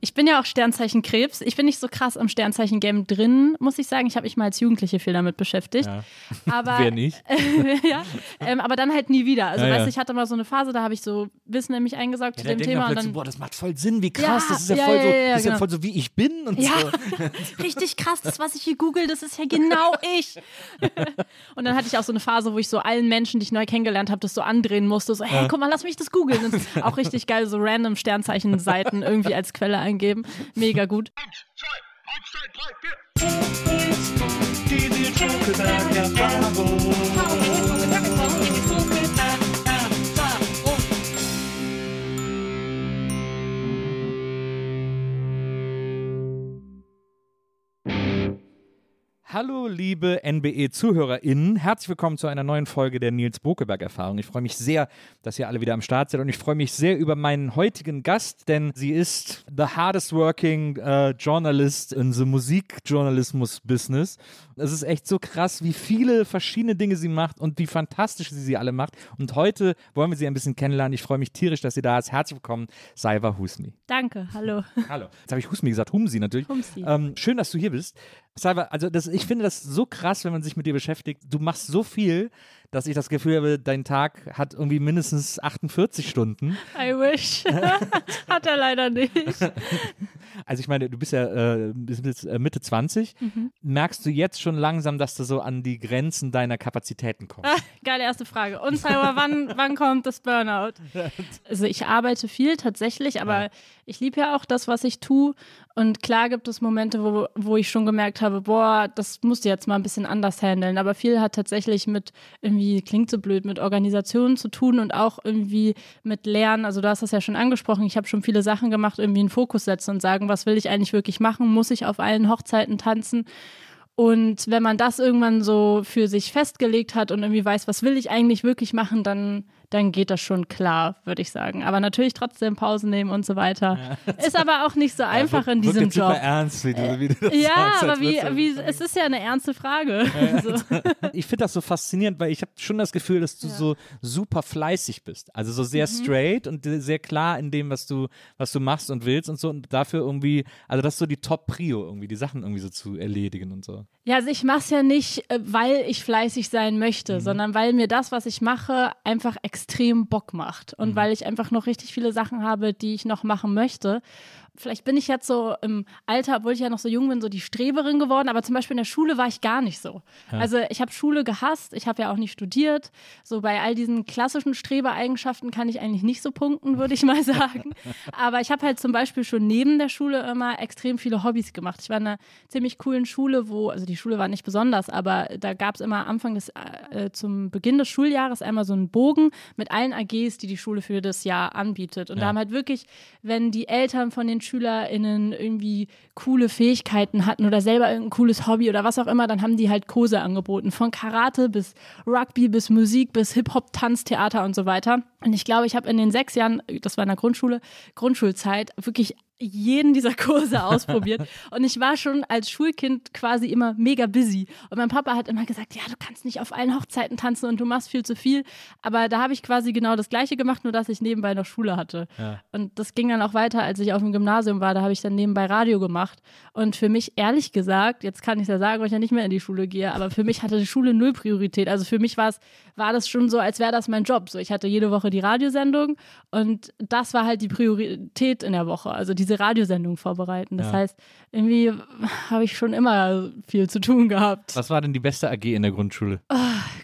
Ich bin ja auch Sternzeichen Krebs. Ich bin nicht so krass am Sternzeichen-Game drin, muss ich sagen. Ich habe mich mal als Jugendliche viel damit beschäftigt. Ja. Aber, Wer nicht? ja, ähm, aber dann halt nie wieder. Also, Ja, weißt ja. du, ich hatte mal so eine Phase, da habe ich so Wissen in mich eingesaugt zu Ja, dem Thema. Und dann, boah, das macht voll Sinn, wie krass, Ja, das ist ja, ja, voll, ja, so, ja, das ist ja genau. voll so, wie ich bin und ja, so. richtig krass. Das, was ich hier google, das ist ja genau ich. und dann hatte ich auch so eine Phase, wo ich so allen Menschen, die ich neu kennengelernt habe, das so andrehen musste. So, hey, guck mal, lass mich das googeln. Auch richtig geil, so random Sternzeichen-Seiten irgendwie als Quelle eingeben. Mega gut. Hallo, liebe NBE-ZuhörerInnen. Herzlich willkommen zu einer neuen Folge der Nils Bokelberg-Erfahrung. Ich freue mich sehr, dass ihr alle wieder am Start seid und ich freue mich sehr über meinen heutigen Gast, denn sie ist the hardest working äh, journalist in the Musikjournalismus-Business. Es ist echt so krass, wie viele verschiedene Dinge sie macht und wie fantastisch sie sie alle macht. Und heute wollen wir sie ein bisschen kennenlernen. Ich freue mich tierisch, dass sie da ist. Herzlich willkommen, Saiva Husmi. Danke, hallo. Hallo. Jetzt habe ich Husmi gesagt, Humsi natürlich. Humsi. Ähm, schön, dass du hier bist. Also das, ich finde das so krass, wenn man sich mit dir beschäftigt. Du machst so viel, dass ich das Gefühl habe, dein Tag hat irgendwie mindestens 48 Stunden. I wish. Hat er leider nicht. Also ich meine, du bist ja äh, bist jetzt, äh, Mitte 20. Mhm. Merkst du jetzt schon langsam, dass du so an die Grenzen deiner Kapazitäten kommst? Geile erste Frage. Und Cyber, wann, wann kommt das Burnout? Also ich arbeite viel tatsächlich, aber ich liebe ja auch das, was ich tue. Und klar gibt es Momente, wo, wo ich schon gemerkt habe, boah, das musst du jetzt mal ein bisschen anders handeln. Aber viel hat tatsächlich mit irgendwie, klingt so blöd, mit Organisationen zu tun und auch irgendwie mit Lernen. Also du hast das ja schon angesprochen. Ich habe schon viele Sachen gemacht, irgendwie einen Fokus setzen und sagen, was will ich eigentlich wirklich machen? Muss ich auf allen Hochzeiten tanzen? Und wenn man das irgendwann so für sich festgelegt hat und irgendwie weiß, was will ich eigentlich wirklich machen, dann, dann geht das schon klar, würde ich sagen. Aber natürlich trotzdem Pausen nehmen und so weiter. Ist aber auch nicht so einfach in Wirkt diesem jetzt super Job. ernst, wie du, wie du das Ja, sagst, aber wie, wie, es ist ja eine ernste Frage. So. ich finde das so faszinierend, weil ich habe schon das Gefühl, dass du so super fleißig bist. Also so Mhm. sehr straight und sehr klar in dem, was du, was du machst und willst und so. Und dafür irgendwie, also das ist so die Top-Prio, irgendwie, die Sachen irgendwie so zu erledigen und so. Ja, also ich mache es ja nicht, äh, weil ich fleißig sein möchte, Mhm. sondern weil mir das, was ich mache, einfach extrem Bock macht. Mhm. Und weil ich einfach noch richtig viele Sachen habe, die ich noch machen möchte. Vielleicht bin ich jetzt so im Alter, obwohl ich ja noch so jung bin, so die Streberin geworden, aber zum Beispiel in der Schule war ich gar nicht so. Also ich habe Schule gehasst, ich habe ja auch nicht studiert. So bei all diesen klassischen Strebereigenschaften kann ich eigentlich nicht so punkten, würde ich mal sagen. Aber ich habe halt zum Beispiel schon neben der Schule immer extrem viele Hobbys gemacht. Ich war in einer ziemlich coolen Schule, wo, also die Schule war nicht besonders, aber da gab es immer Anfang des, äh, zum Beginn des Schuljahres einmal so einen Bogen mit allen AGs, die die Schule für das Jahr anbietet. Und da haben halt wirklich, wenn die Eltern von den SchülerInnen irgendwie coole Fähigkeiten hatten oder selber irgendein cooles Hobby oder was auch immer, dann haben die halt Kurse angeboten. Von Karate bis Rugby bis Musik bis Hip-Hop, Tanz, Theater und so weiter. Und ich glaube, ich habe in den sechs Jahren, das war in der Grundschule, Grundschulzeit, wirklich jeden dieser Kurse ausprobiert. Und ich war schon als Schulkind quasi immer mega busy. Und mein Papa hat immer gesagt, ja, du kannst nicht auf allen Hochzeiten tanzen und du machst viel zu viel. Aber da habe ich quasi genau das Gleiche gemacht, nur dass ich nebenbei noch Schule hatte. Ja. Und das ging dann auch weiter, als ich auf dem Gymnasium war. Da habe ich dann nebenbei Radio gemacht. Und für mich, ehrlich gesagt, jetzt kann ich ja sagen, weil ich ja nicht mehr in die Schule gehe, aber für mich hatte die Schule null Priorität. Also für mich war es, war das schon so, als wäre das mein Job. So, ich hatte jede Woche die Radiosendung und das war halt die Priorität in der Woche. Also diese Radiosendung vorbereiten. Das Ja. heißt, irgendwie habe ich schon immer viel zu tun gehabt. Was war denn die beste AG in der Grundschule?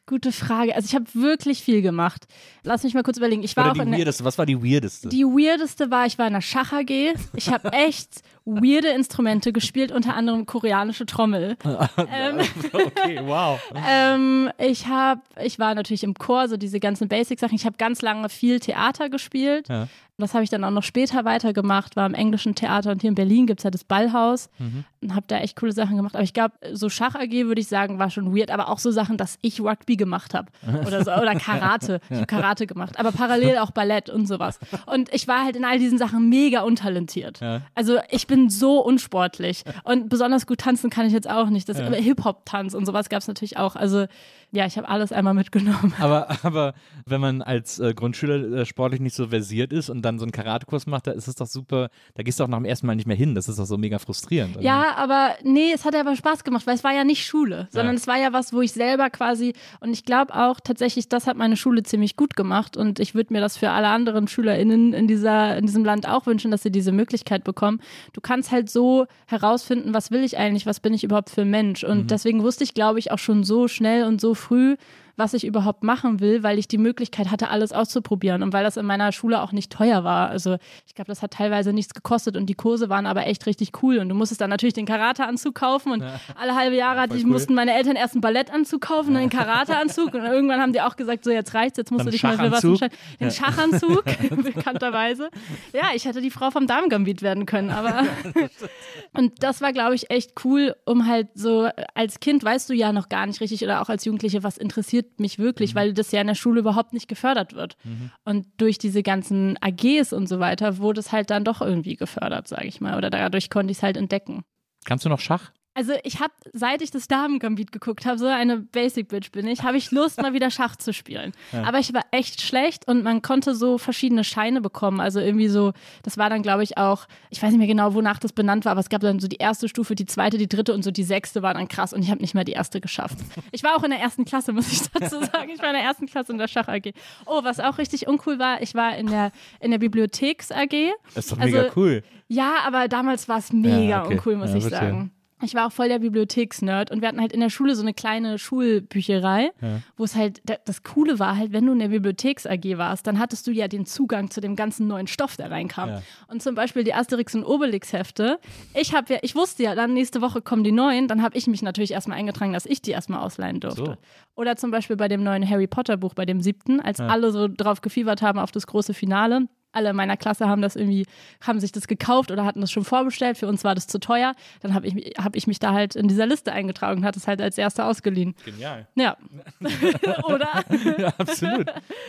Gute Frage. Also ich habe wirklich viel gemacht. Lass mich mal kurz überlegen. Ich war Oder auch die in weirdeste? Was war die weirdeste? Die weirdeste war, ich war in der Schach AG. Ich habe echt weirde Instrumente gespielt, unter anderem koreanische Trommel. ähm, okay, wow. ähm, ich habe, ich war natürlich im Chor, so diese ganzen Basic-Sachen. Ich habe ganz lange viel Theater gespielt. Ja. Das habe ich dann auch noch später weitergemacht, war im englischen Theater und hier in Berlin gibt es ja das Ballhaus und habe da echt coole Sachen gemacht. Aber ich glaube, so Schach AG würde ich sagen, war schon weird, aber auch so Sachen, dass ich Rugby gemacht habe oder so oder Karate. Ich habe Karate gemacht, aber parallel auch Ballett und sowas. Und ich war halt in all diesen Sachen mega untalentiert. Ja. Also ich bin so unsportlich und besonders gut tanzen kann ich jetzt auch nicht. Das aber Hip-Hop-Tanz und sowas gab es natürlich auch. Also ja, ich habe alles einmal mitgenommen. Aber, aber wenn man als äh, Grundschüler äh, sportlich nicht so versiert ist und dann so einen Karatekurs macht, da ist es doch super, da gehst du auch nach dem ersten Mal nicht mehr hin. Das ist doch so mega frustrierend. oder? Ja, aber nee, es hat aber Spaß gemacht, weil es war ja nicht Schule, sondern Ja. es war ja was, wo ich selber quasi und ich glaube auch tatsächlich, das hat meine Schule ziemlich gut gemacht und ich würde mir das für alle anderen SchülerInnen in dieser in diesem Land auch wünschen, dass sie diese Möglichkeit bekommen. Du kannst halt so herausfinden, was will ich eigentlich, was bin ich überhaupt für ein Mensch und deswegen wusste ich, glaube ich, auch schon so schnell und so früh, früh was ich überhaupt machen will, weil ich die Möglichkeit hatte, alles auszuprobieren und weil das in meiner Schule auch nicht teuer war. Also ich glaube, das hat teilweise nichts gekostet und die Kurse waren aber echt richtig cool und du musstest dann natürlich den Karateanzug kaufen und alle halbe Jahre hatte cool. mussten meine Eltern erst einen Ballettanzug kaufen und einen Karateanzug und irgendwann haben die auch gesagt, so jetzt reicht's, jetzt musst Dann du dich mal für was entscheiden. Den Schachanzug, bekannterweise. Ja, ich hätte die Frau vom Damengambit werden können, aber und das war, glaube ich, echt cool, um halt so, als Kind weißt du ja noch gar nicht richtig oder auch als Jugendliche, was interessiert mich wirklich, weil das ja in der Schule überhaupt nicht gefördert wird. Und durch diese ganzen AGs und so weiter wurde es halt dann doch irgendwie gefördert, sage ich mal. Oder dadurch konnte ich es halt entdecken. Kannst du noch Schach? Also ich habe, seit ich das Damengambit geguckt habe, so eine Basic Bitch bin ich, habe ich Lust, mal wieder Schach zu spielen. Aber ich war echt schlecht und man konnte so verschiedene Scheine bekommen. Also irgendwie so, das war dann, glaube ich, auch, ich weiß nicht mehr genau, wonach das benannt war, aber es gab dann so die erste Stufe, die zweite, die dritte und so die sechste war dann krass und ich habe nicht mehr die erste geschafft. Ich war auch in der ersten Klasse, muss ich dazu sagen. Ich war in der ersten Klasse in der Schach AG. Oh, was auch richtig uncool war, ich war in der, in der Bibliotheks AG. Das ist doch Also, mega cool. Ja, aber damals war es mega Ja, okay. uncool, muss Ja, ich verstehe. sagen. Ich war auch voll der Bibliotheksnerd und wir hatten halt in der Schule so eine kleine Schulbücherei, wo es halt, da- das Coole war halt, wenn du in der Bibliotheks AG warst, dann hattest du ja den Zugang zu dem ganzen neuen Stoff, der reinkam. Ja. Und zum Beispiel die Asterix und Obelix Hefte. Ich habe ja, ich wusste ja, dann nächste Woche kommen die neuen, dann habe ich mich natürlich erstmal eingetragen, dass ich die erstmal ausleihen durfte. So. Oder zum Beispiel bei dem neuen Harry Potter Buch, bei dem siebten, als alle so drauf gefiebert haben auf das große Finale. Alle in meiner Klasse haben das irgendwie, haben sich das gekauft oder hatten das schon vorbestellt. Für uns war das zu teuer. Dann habe ich, hab ich mich da halt in dieser Liste eingetragen und hatte es halt als erster ausgeliehen. Genial. Ja. oder? ja, absolut.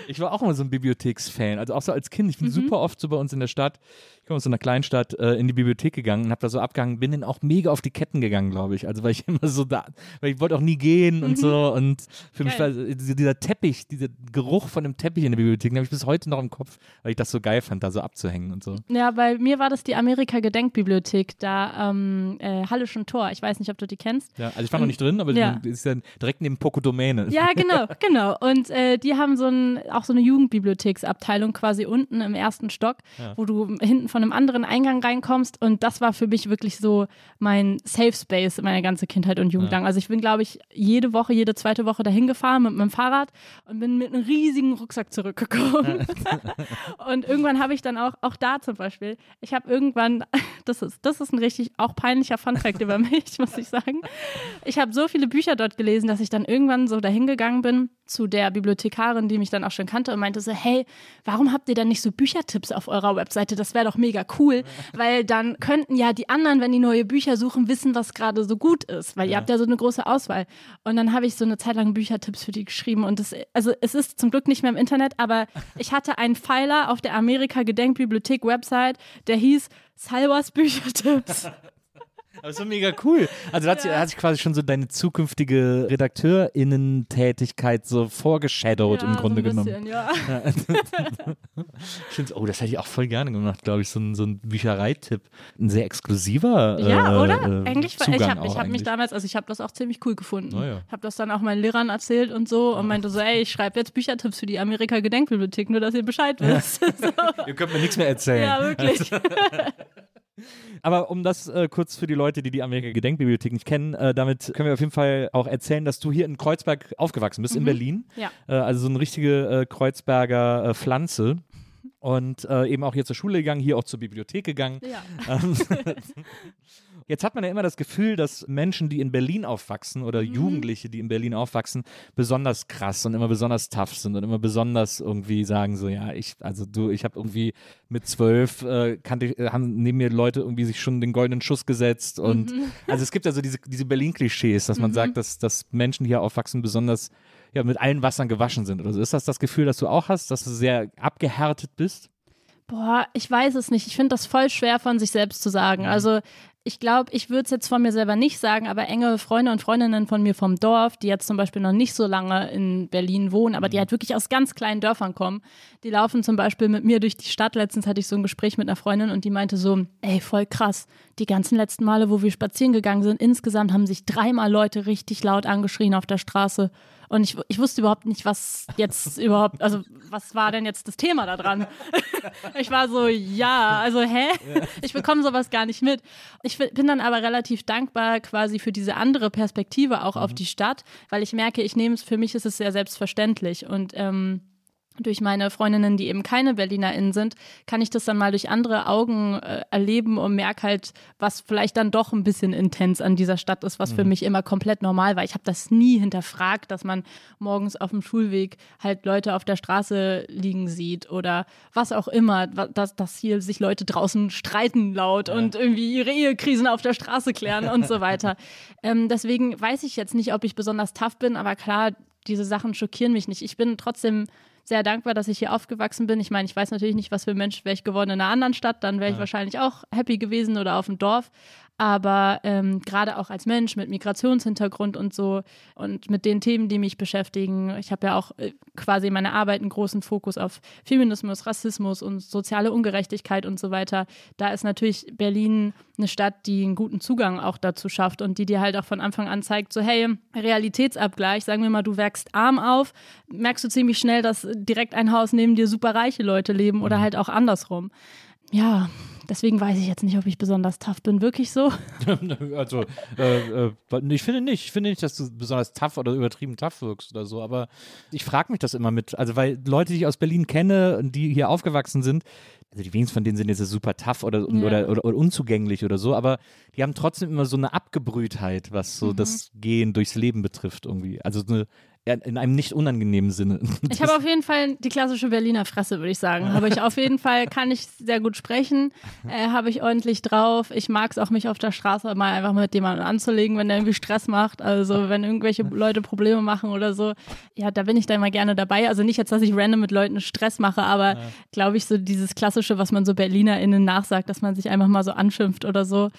Ich war auch immer so ein Bibliotheksfan. Also auch so als Kind. Ich bin super oft so bei uns in der Stadt, ich komme aus so einer Kleinstadt, äh, in die Bibliothek gegangen und habe da so abgehangen, bin dann auch mega auf die Ketten gegangen, glaube ich. Also weil ich immer so da, weil ich wollte auch nie gehen und so. Und für mich war Geil. dieser Teppich, dieser Geruch von dem Teppich in der Bibliothek, den habe ich bis heute noch im Kopf, weil ich das so geil fand, da so abzuhängen und so. Ja, bei mir war das die Amerika-Gedenkbibliothek da am äh, Hallischen Tor. Ich weiß nicht, ob du die kennst. Ja, also ich war noch nicht drin, aber Ja. die ist ja direkt neben Poco Domäne. Ja, genau, genau. Und äh, die haben so ein, auch so eine Jugendbibliotheksabteilung quasi unten im ersten Stock, wo du hinten von einem anderen Eingang reinkommst. Und das war für mich wirklich so mein Safe Space meine ganze Kindheit und Jugend lang. Also ich bin, glaube ich, jede Woche, jede zweite Woche dahin gefahren mit meinem Fahrrad und bin mit einem riesigen Rucksack zurückgekommen. und irgendwann habe ich dann auch, auch da zum Beispiel, ich habe irgendwann, das ist, das ist ein richtig auch peinlicher Funfact über mich, muss ich sagen. Ich habe so viele Bücher dort gelesen, dass ich dann irgendwann so dahin gegangen bin zu der Bibliothekarin, die mich dann auch schon kannte und meinte so, hey, warum habt ihr denn nicht so Büchertipps auf eurer Webseite? Das wäre doch mega cool, weil dann könnten ja die anderen, wenn die neue Bücher suchen, wissen, was gerade so gut ist, weil ihr habt ja so eine große Auswahl. Und dann habe ich so eine Zeit lang Büchertipps für die geschrieben und das, also es ist zum Glück nicht mehr im Internet, aber ich hatte einen Pfeiler auf der Amerika-Gedenkbibliothek-Website, der hieß Salwas Büchertipps. Aber so mega cool. Also da hat, sich, hat sich quasi schon so deine zukünftige RedakteurInnen-Tätigkeit so vorgeshadowt im Grunde so ein genommen. bisschen, Ja. Stimmt. Oh, das hätte ich auch voll gerne gemacht, glaube ich, so ein, so ein Büchereitipp. Ein sehr exklusiver äh, Ja, oder? Äh, eigentlich, Zugang ich habe ich hab mich damals, also ich habe das auch ziemlich cool gefunden. Oh ja. Habe das dann auch meinen Lehrern erzählt und so und meinte so, ey, ich schreibe jetzt Büchertipps für die Amerika-Gedenkbibliothek, nur dass ihr Bescheid wisst. so. Ihr könnt mir nichts mehr erzählen. Ja, wirklich. Aber um das äh, kurz für die Leute, die die Amerika-Gedenkbibliothek nicht kennen, äh, damit können wir auf jeden Fall auch erzählen, dass du hier in Kreuzberg aufgewachsen bist, in Berlin. Mhm. Ja. Äh, also so eine richtige äh, Kreuzberger äh, Pflanze. Und äh, eben auch hier zur Schule gegangen, hier auch zur Bibliothek gegangen. Ja. Ähm, Jetzt hat man ja immer das Gefühl, dass Menschen, die in Berlin aufwachsen oder Mhm. Jugendliche, die in Berlin aufwachsen, besonders krass und immer besonders tough sind und immer besonders irgendwie sagen so, ja, ich, also du, ich habe irgendwie mit zwölf äh, kannte äh, haben neben mir Leute irgendwie sich schon den goldenen Schuss gesetzt und Mhm. also es gibt also diese, diese Berlin-Klischees, dass man sagt, dass, dass Menschen, die hier aufwachsen, besonders ja, mit allen Wassern gewaschen sind oder so. Ist das das Gefühl, das du auch hast, dass du sehr abgehärtet bist? Boah, ich weiß es nicht. Ich finde das voll schwer von sich selbst zu sagen. Mhm. Also ich glaube, ich würde es jetzt von mir selber nicht sagen, aber enge Freunde und Freundinnen von mir vom Dorf, die jetzt zum Beispiel noch nicht so lange in Berlin wohnen, aber Mhm. die halt wirklich aus ganz kleinen Dörfern kommen, die laufen zum Beispiel mit mir durch die Stadt. Letztens hatte ich so ein Gespräch mit einer Freundin und die meinte so, ey, voll krass. Die ganzen letzten Male, wo wir spazieren gegangen sind, insgesamt haben sich dreimal Leute richtig laut angeschrien auf der Straße. Und ich, ich wusste überhaupt nicht, was jetzt überhaupt, also was war denn jetzt das Thema da dran? Ich war so, ja, also hä? Ich bekomme sowas gar nicht mit. Ich bin dann aber relativ dankbar quasi für diese andere Perspektive auch auf die Stadt, weil ich merke, ich nehme es, für mich ist es sehr selbstverständlich und ähm, durch meine Freundinnen, die eben keine BerlinerInnen sind, kann ich das dann mal durch andere Augen äh, erleben und merke halt, was vielleicht dann doch ein bisschen intens an dieser Stadt ist, was für mich immer komplett normal war. Ich habe das nie hinterfragt, dass man morgens auf dem Schulweg halt Leute auf der Straße liegen sieht oder was auch immer, dass, dass hier sich Leute draußen streiten laut und irgendwie ihre Ehekrisen auf der Straße klären und so weiter. Ähm, deswegen weiß ich jetzt nicht, ob ich besonders tough bin, aber klar, diese Sachen schockieren mich nicht. Ich bin trotzdem sehr dankbar, dass ich hier aufgewachsen bin. Ich meine, ich weiß natürlich nicht, was für ein Mensch wäre ich geworden in einer anderen Stadt, dann wäre ich wahrscheinlich auch happy gewesen oder auf dem Dorf. Aber ähm, gerade auch als Mensch mit Migrationshintergrund und so und mit den Themen, die mich beschäftigen, ich habe ja auch äh, quasi in meiner Arbeit einen großen Fokus auf Feminismus, Rassismus und soziale Ungerechtigkeit und so weiter. Da ist natürlich Berlin eine Stadt, die einen guten Zugang auch dazu schafft und die dir halt auch von Anfang an zeigt, so hey, Realitätsabgleich, sagen wir mal, du wächst arm auf, merkst du ziemlich schnell, dass direkt ein Haus neben dir super reiche Leute leben oder halt auch andersrum. Ja, deswegen weiß ich jetzt nicht, ob ich besonders tough bin. Wirklich so? also, äh, äh, ich finde nicht. Ich finde nicht, dass du besonders tough oder übertrieben tough wirkst oder so. Aber ich frage mich das immer mit. Also, weil Leute, die ich aus Berlin kenne, und die hier aufgewachsen sind, also die wenigsten von denen sind jetzt super tough oder, Ja. oder, oder, oder unzugänglich oder so, aber die haben trotzdem immer so eine Abgebrühtheit, was so das Gehen durchs Leben betrifft irgendwie. Also eine, in einem nicht unangenehmen Sinne. Ich habe auf jeden Fall die klassische Berliner Fresse, würde ich sagen. Habe ich auf jeden Fall, kann ich sehr gut sprechen, äh, habe ich ordentlich drauf. Ich mag es auch, mich auf der Straße mal einfach mit jemandem anzulegen, wenn der irgendwie Stress macht. Also wenn irgendwelche Leute Probleme machen oder so. Ja, da bin ich dann mal gerne dabei. Also nicht jetzt, dass ich random mit Leuten Stress mache, aber glaube ich, so dieses klassische, was man so BerlinerInnen nachsagt, dass man sich einfach mal so anschimpft oder so.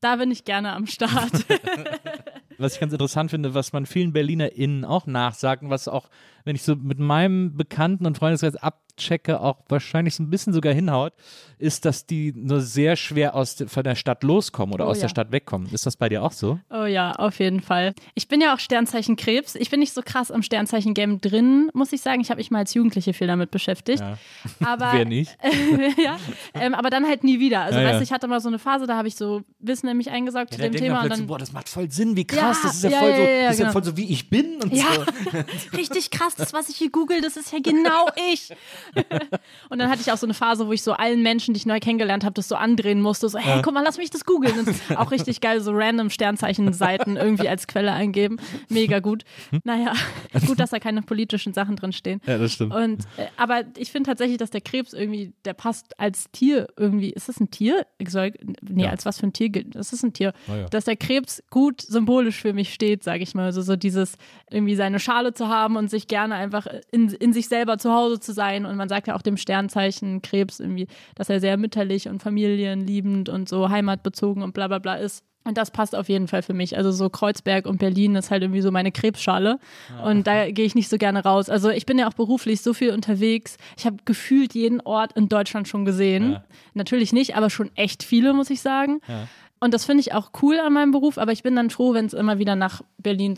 Da bin ich gerne am Start. was ich ganz interessant finde, was man vielen BerlinerInnen auch nachsagt und was auch, wenn ich so mit meinem Bekannten- und Freundeskreis abchecke, auch wahrscheinlich so ein bisschen sogar hinhaut, ist, dass die nur sehr schwer aus de, von der Stadt loskommen oder Oh aus ja. der Stadt wegkommen. Ist das bei dir auch so? Oh ja, auf jeden Fall. Ich bin ja auch Sternzeichen Krebs. Ich bin nicht so krass im Sternzeichen-Game drin, muss ich sagen. Ich habe mich mal als Jugendliche viel damit beschäftigt. Aber, Wer nicht? ja, ähm, aber dann halt nie wieder. Also, Ja, weißt ja. du, ich hatte mal so eine Phase, da habe ich so Wissen in mich eingesaugt zu dem Thema. Und dann, boah, das macht voll Sinn, wie krass, Ja, das ist ja, ja, voll ja, so, ja, das ist ja genau. voll so, wie ich bin und ja, so. richtig krass, das, was ich hier google, das ist ja genau ich. und dann hatte ich auch so eine Phase, wo ich so allen Menschen, die ich neu kennengelernt habe, das so andrehen musste. So, hey, guck mal, lass mich das googeln. Und auch richtig geil, so random Sternzeichen-Seiten irgendwie als Quelle eingeben. Mega gut. Naja, gut, dass da keine politischen Sachen drin stehen. Ja, das stimmt. Und, äh, aber ich finde tatsächlich, dass der Krebs irgendwie, der passt als Tier irgendwie. Ist das ein Tier? Soll, nee, Ja. als was für ein Tier gilt. Das ist ein Tier. Ah, ja. Dass der Krebs gut symbolisch für mich steht, sage ich mal. Also so dieses, irgendwie seine Schale zu haben und sich gerne Sterne einfach in, in sich selber zu Hause zu sein. Und man sagt ja auch dem Sternzeichen Krebs irgendwie, dass er sehr mütterlich und familienliebend und so heimatbezogen und bla bla bla ist. Und das passt auf jeden Fall für mich. Also so Kreuzberg und Berlin ist halt irgendwie so meine Krebsschale. Und da gehe ich nicht so gerne raus. Also ich bin ja auch beruflich so viel unterwegs. Ich habe gefühlt jeden Ort in Deutschland schon gesehen. Ja. Natürlich nicht, aber schon echt viele, muss ich sagen. Ja. Und das finde ich auch cool an meinem Beruf. Aber ich bin dann froh, wenn es immer wieder nach Berlin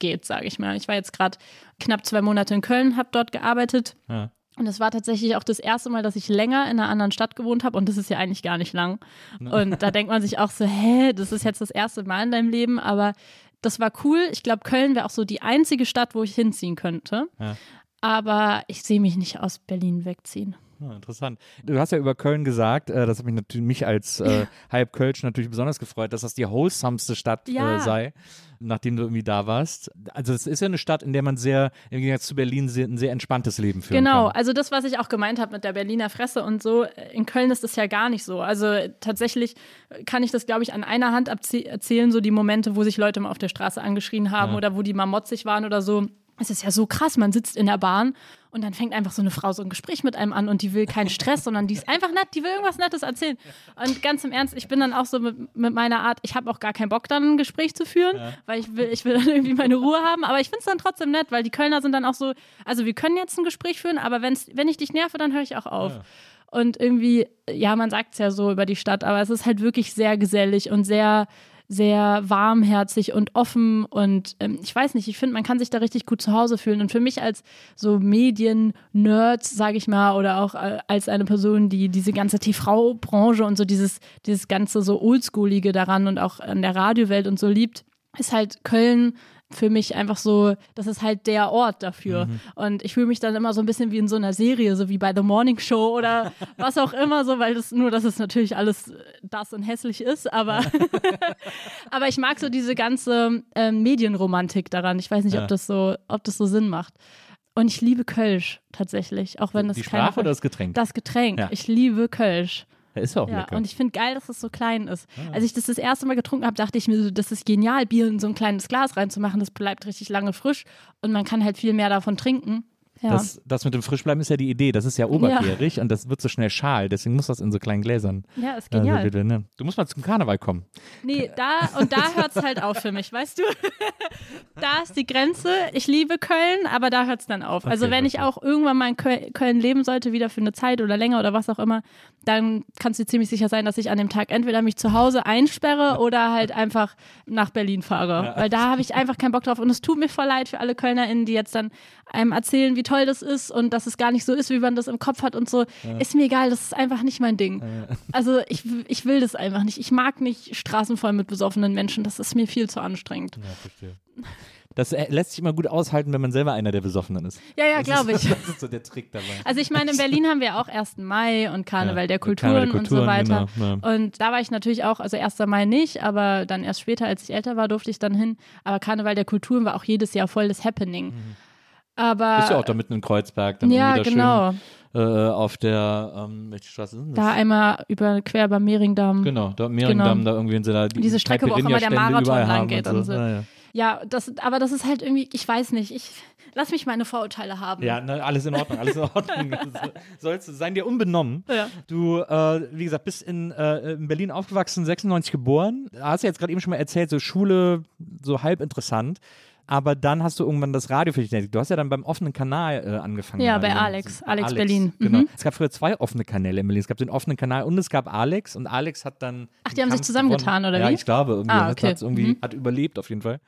zurückgeht, sage ich mal. Ich war jetzt gerade knapp zwei Monate in Köln, habe dort gearbeitet. Ja. Und es war tatsächlich auch das erste Mal, dass ich länger in einer anderen Stadt gewohnt habe. Und das ist ja eigentlich gar nicht lang. Und da denkt man sich auch so, hä, das ist jetzt das erste Mal in deinem Leben. Aber das war cool. Ich glaube, Köln wäre auch so die einzige Stadt, wo ich hinziehen könnte. Ja. Aber ich sehe mich nicht aus Berlin wegziehen. Ah, interessant. Du hast ja über Köln gesagt, äh, das hat mich natürlich mich als äh, halb Kölsch natürlich besonders gefreut, dass das die wholesomeste Stadt Ja. äh, sei, nachdem du irgendwie da warst. Also es ist ja eine Stadt, in der man sehr, im Gegensatz zu Berlin, sehr, ein sehr entspanntes Leben führen Genau, kann. also das, was ich auch gemeint habe mit der Berliner Fresse und so, in Köln ist das ja gar nicht so. Also tatsächlich kann ich das, glaube ich, an einer Hand erzählen, so die Momente, wo sich Leute mal auf der Straße angeschrien haben Ja. oder wo die mal motzig waren oder so. Es ist ja so krass, man sitzt in der Bahn und dann fängt einfach so eine Frau so ein Gespräch mit einem an und die will keinen Stress, sondern die ist einfach nett, die will irgendwas Nettes erzählen. Und ganz im Ernst, ich bin dann auch so mit, mit meiner Art, ich habe auch gar keinen Bock, dann ein Gespräch zu führen, weil ich will, ich will dann irgendwie meine Ruhe haben. Aber ich finde es dann trotzdem nett, weil die Kölner sind dann auch so, also wir können jetzt ein Gespräch führen, aber wenn's, wenn ich dich nerve, dann höre ich auch auf. Und irgendwie, ja, man sagt es ja so über die Stadt, aber es ist halt wirklich sehr gesellig und sehr, sehr warmherzig und offen und ähm, ich weiß nicht, ich finde, man kann sich da richtig gut zu Hause fühlen. Und für mich als so Medien-Nerds, sage ich mal, oder auch äh, als eine Person, die diese ganze TV-Branche und so dieses, dieses ganze so Oldschoolige daran und auch an der Radiowelt und so liebt, ist halt Köln für mich einfach so, das ist halt der Ort dafür. Und ich fühle mich dann immer so ein bisschen wie in so einer Serie, so wie bei The Morning Show oder was auch immer, so, weil das nur, dass es natürlich alles äh, das und hässlich ist, aber, aber ich mag so diese ganze ähm, Medienromantik daran. Ich weiß nicht, Ja. ob das so, ob das so Sinn macht. Und ich liebe Kölsch tatsächlich, auch wenn das Die Sprache oder ver- das Getränk? Das Getränk. Ja. Ich liebe Kölsch. Ja, ist auch Ja, lecker. und ich finde geil, dass es so klein ist. Als ich das das erste Mal getrunken habe, dachte ich mir so, das ist genial, Bier in so ein kleines Glas reinzumachen. Das bleibt richtig lange frisch und man kann halt viel mehr davon trinken. Ja. das, das mit dem Frischbleiben ist ja die Idee. Das ist ja obergärig und das wird so schnell schal. Deswegen muss das in so kleinen Gläsern. ja, ist äh, genial. serviert werden, ne? Du musst mal zum Karneval kommen. Nee, da und da hört es halt auf für mich, weißt du? da ist die Grenze. Ich liebe Köln, aber da hört es dann auf. Also Okay, wenn ich auch irgendwann mal in Köl Köln leben sollte, wieder für eine Zeit oder länger oder was auch immer, dann kannst du ziemlich sicher sein, dass ich an dem Tag entweder mich zu Hause einsperre oder halt einfach nach Berlin fahre. Weil da habe ich einfach keinen Bock drauf. Und es tut mir voll leid für alle KölnerInnen, die jetzt dann einem erzählen, wie toll das ist und dass es gar nicht so ist, wie man das im Kopf hat und so. Ist mir egal, das ist einfach nicht mein Ding. Also ich, ich will das einfach nicht. Ich mag nicht Straßen voll mit besoffenen Menschen. Das ist mir viel zu anstrengend. Ja, verstehe. Das äh, lässt sich immer gut aushalten, wenn man selber einer der Besoffenen ist. Ja, ja, glaube ich. Das ist so der Trick dabei. Also ich meine, in Berlin haben wir auch 1. Mai und Karneval Ja, der Karneval Kulturen der und so Kulturen, weiter. genau, ja. Und da war ich natürlich auch, also 1. Mai nicht, aber dann erst später, als ich älter war, durfte ich dann hin. Aber Karneval der Kulturen war auch jedes Jahr voll das Happening. Aber. Bist ja auch da mitten in Kreuzberg. Dann ja, da genau. Schön, äh, auf der, ähm, welche Straße ist das? Da einmal über quer über Mehringdamm. Genau, da Mehringdamm, Genau. da irgendwie sind sie da die Diese Strecke, wo auch immer der Marathon lang geht und und so. Ja, ja. Ja, das, aber das ist halt irgendwie, ich weiß nicht, ich lass mich meine Vorurteile haben. Ja, ne, alles in Ordnung, alles in Ordnung. So- Sollst du sein dir unbenommen. Ja. Du, äh, wie gesagt, bist in, äh, in Berlin aufgewachsen, 96 geboren. Hast ja jetzt gerade eben schon mal erzählt, so Schule, so halb interessant. Aber dann hast du irgendwann das Radio für dich entdeckt. Du hast ja dann beim offenen Kanal äh, angefangen. Ja, bei Alex. Alex Berlin. Genau. Mhm. Es gab früher zwei offene Kanäle in Berlin. Es gab den offenen Kanal und es gab Alex. Und Alex hat dann. Ach, die haben sich Kampf zusammengetan, gewonnen. oder Ja, wie? ich glaube. Irgendwie. Ah, Hat- okay. Hat's irgendwie Mhm. hat überlebt auf jeden Fall.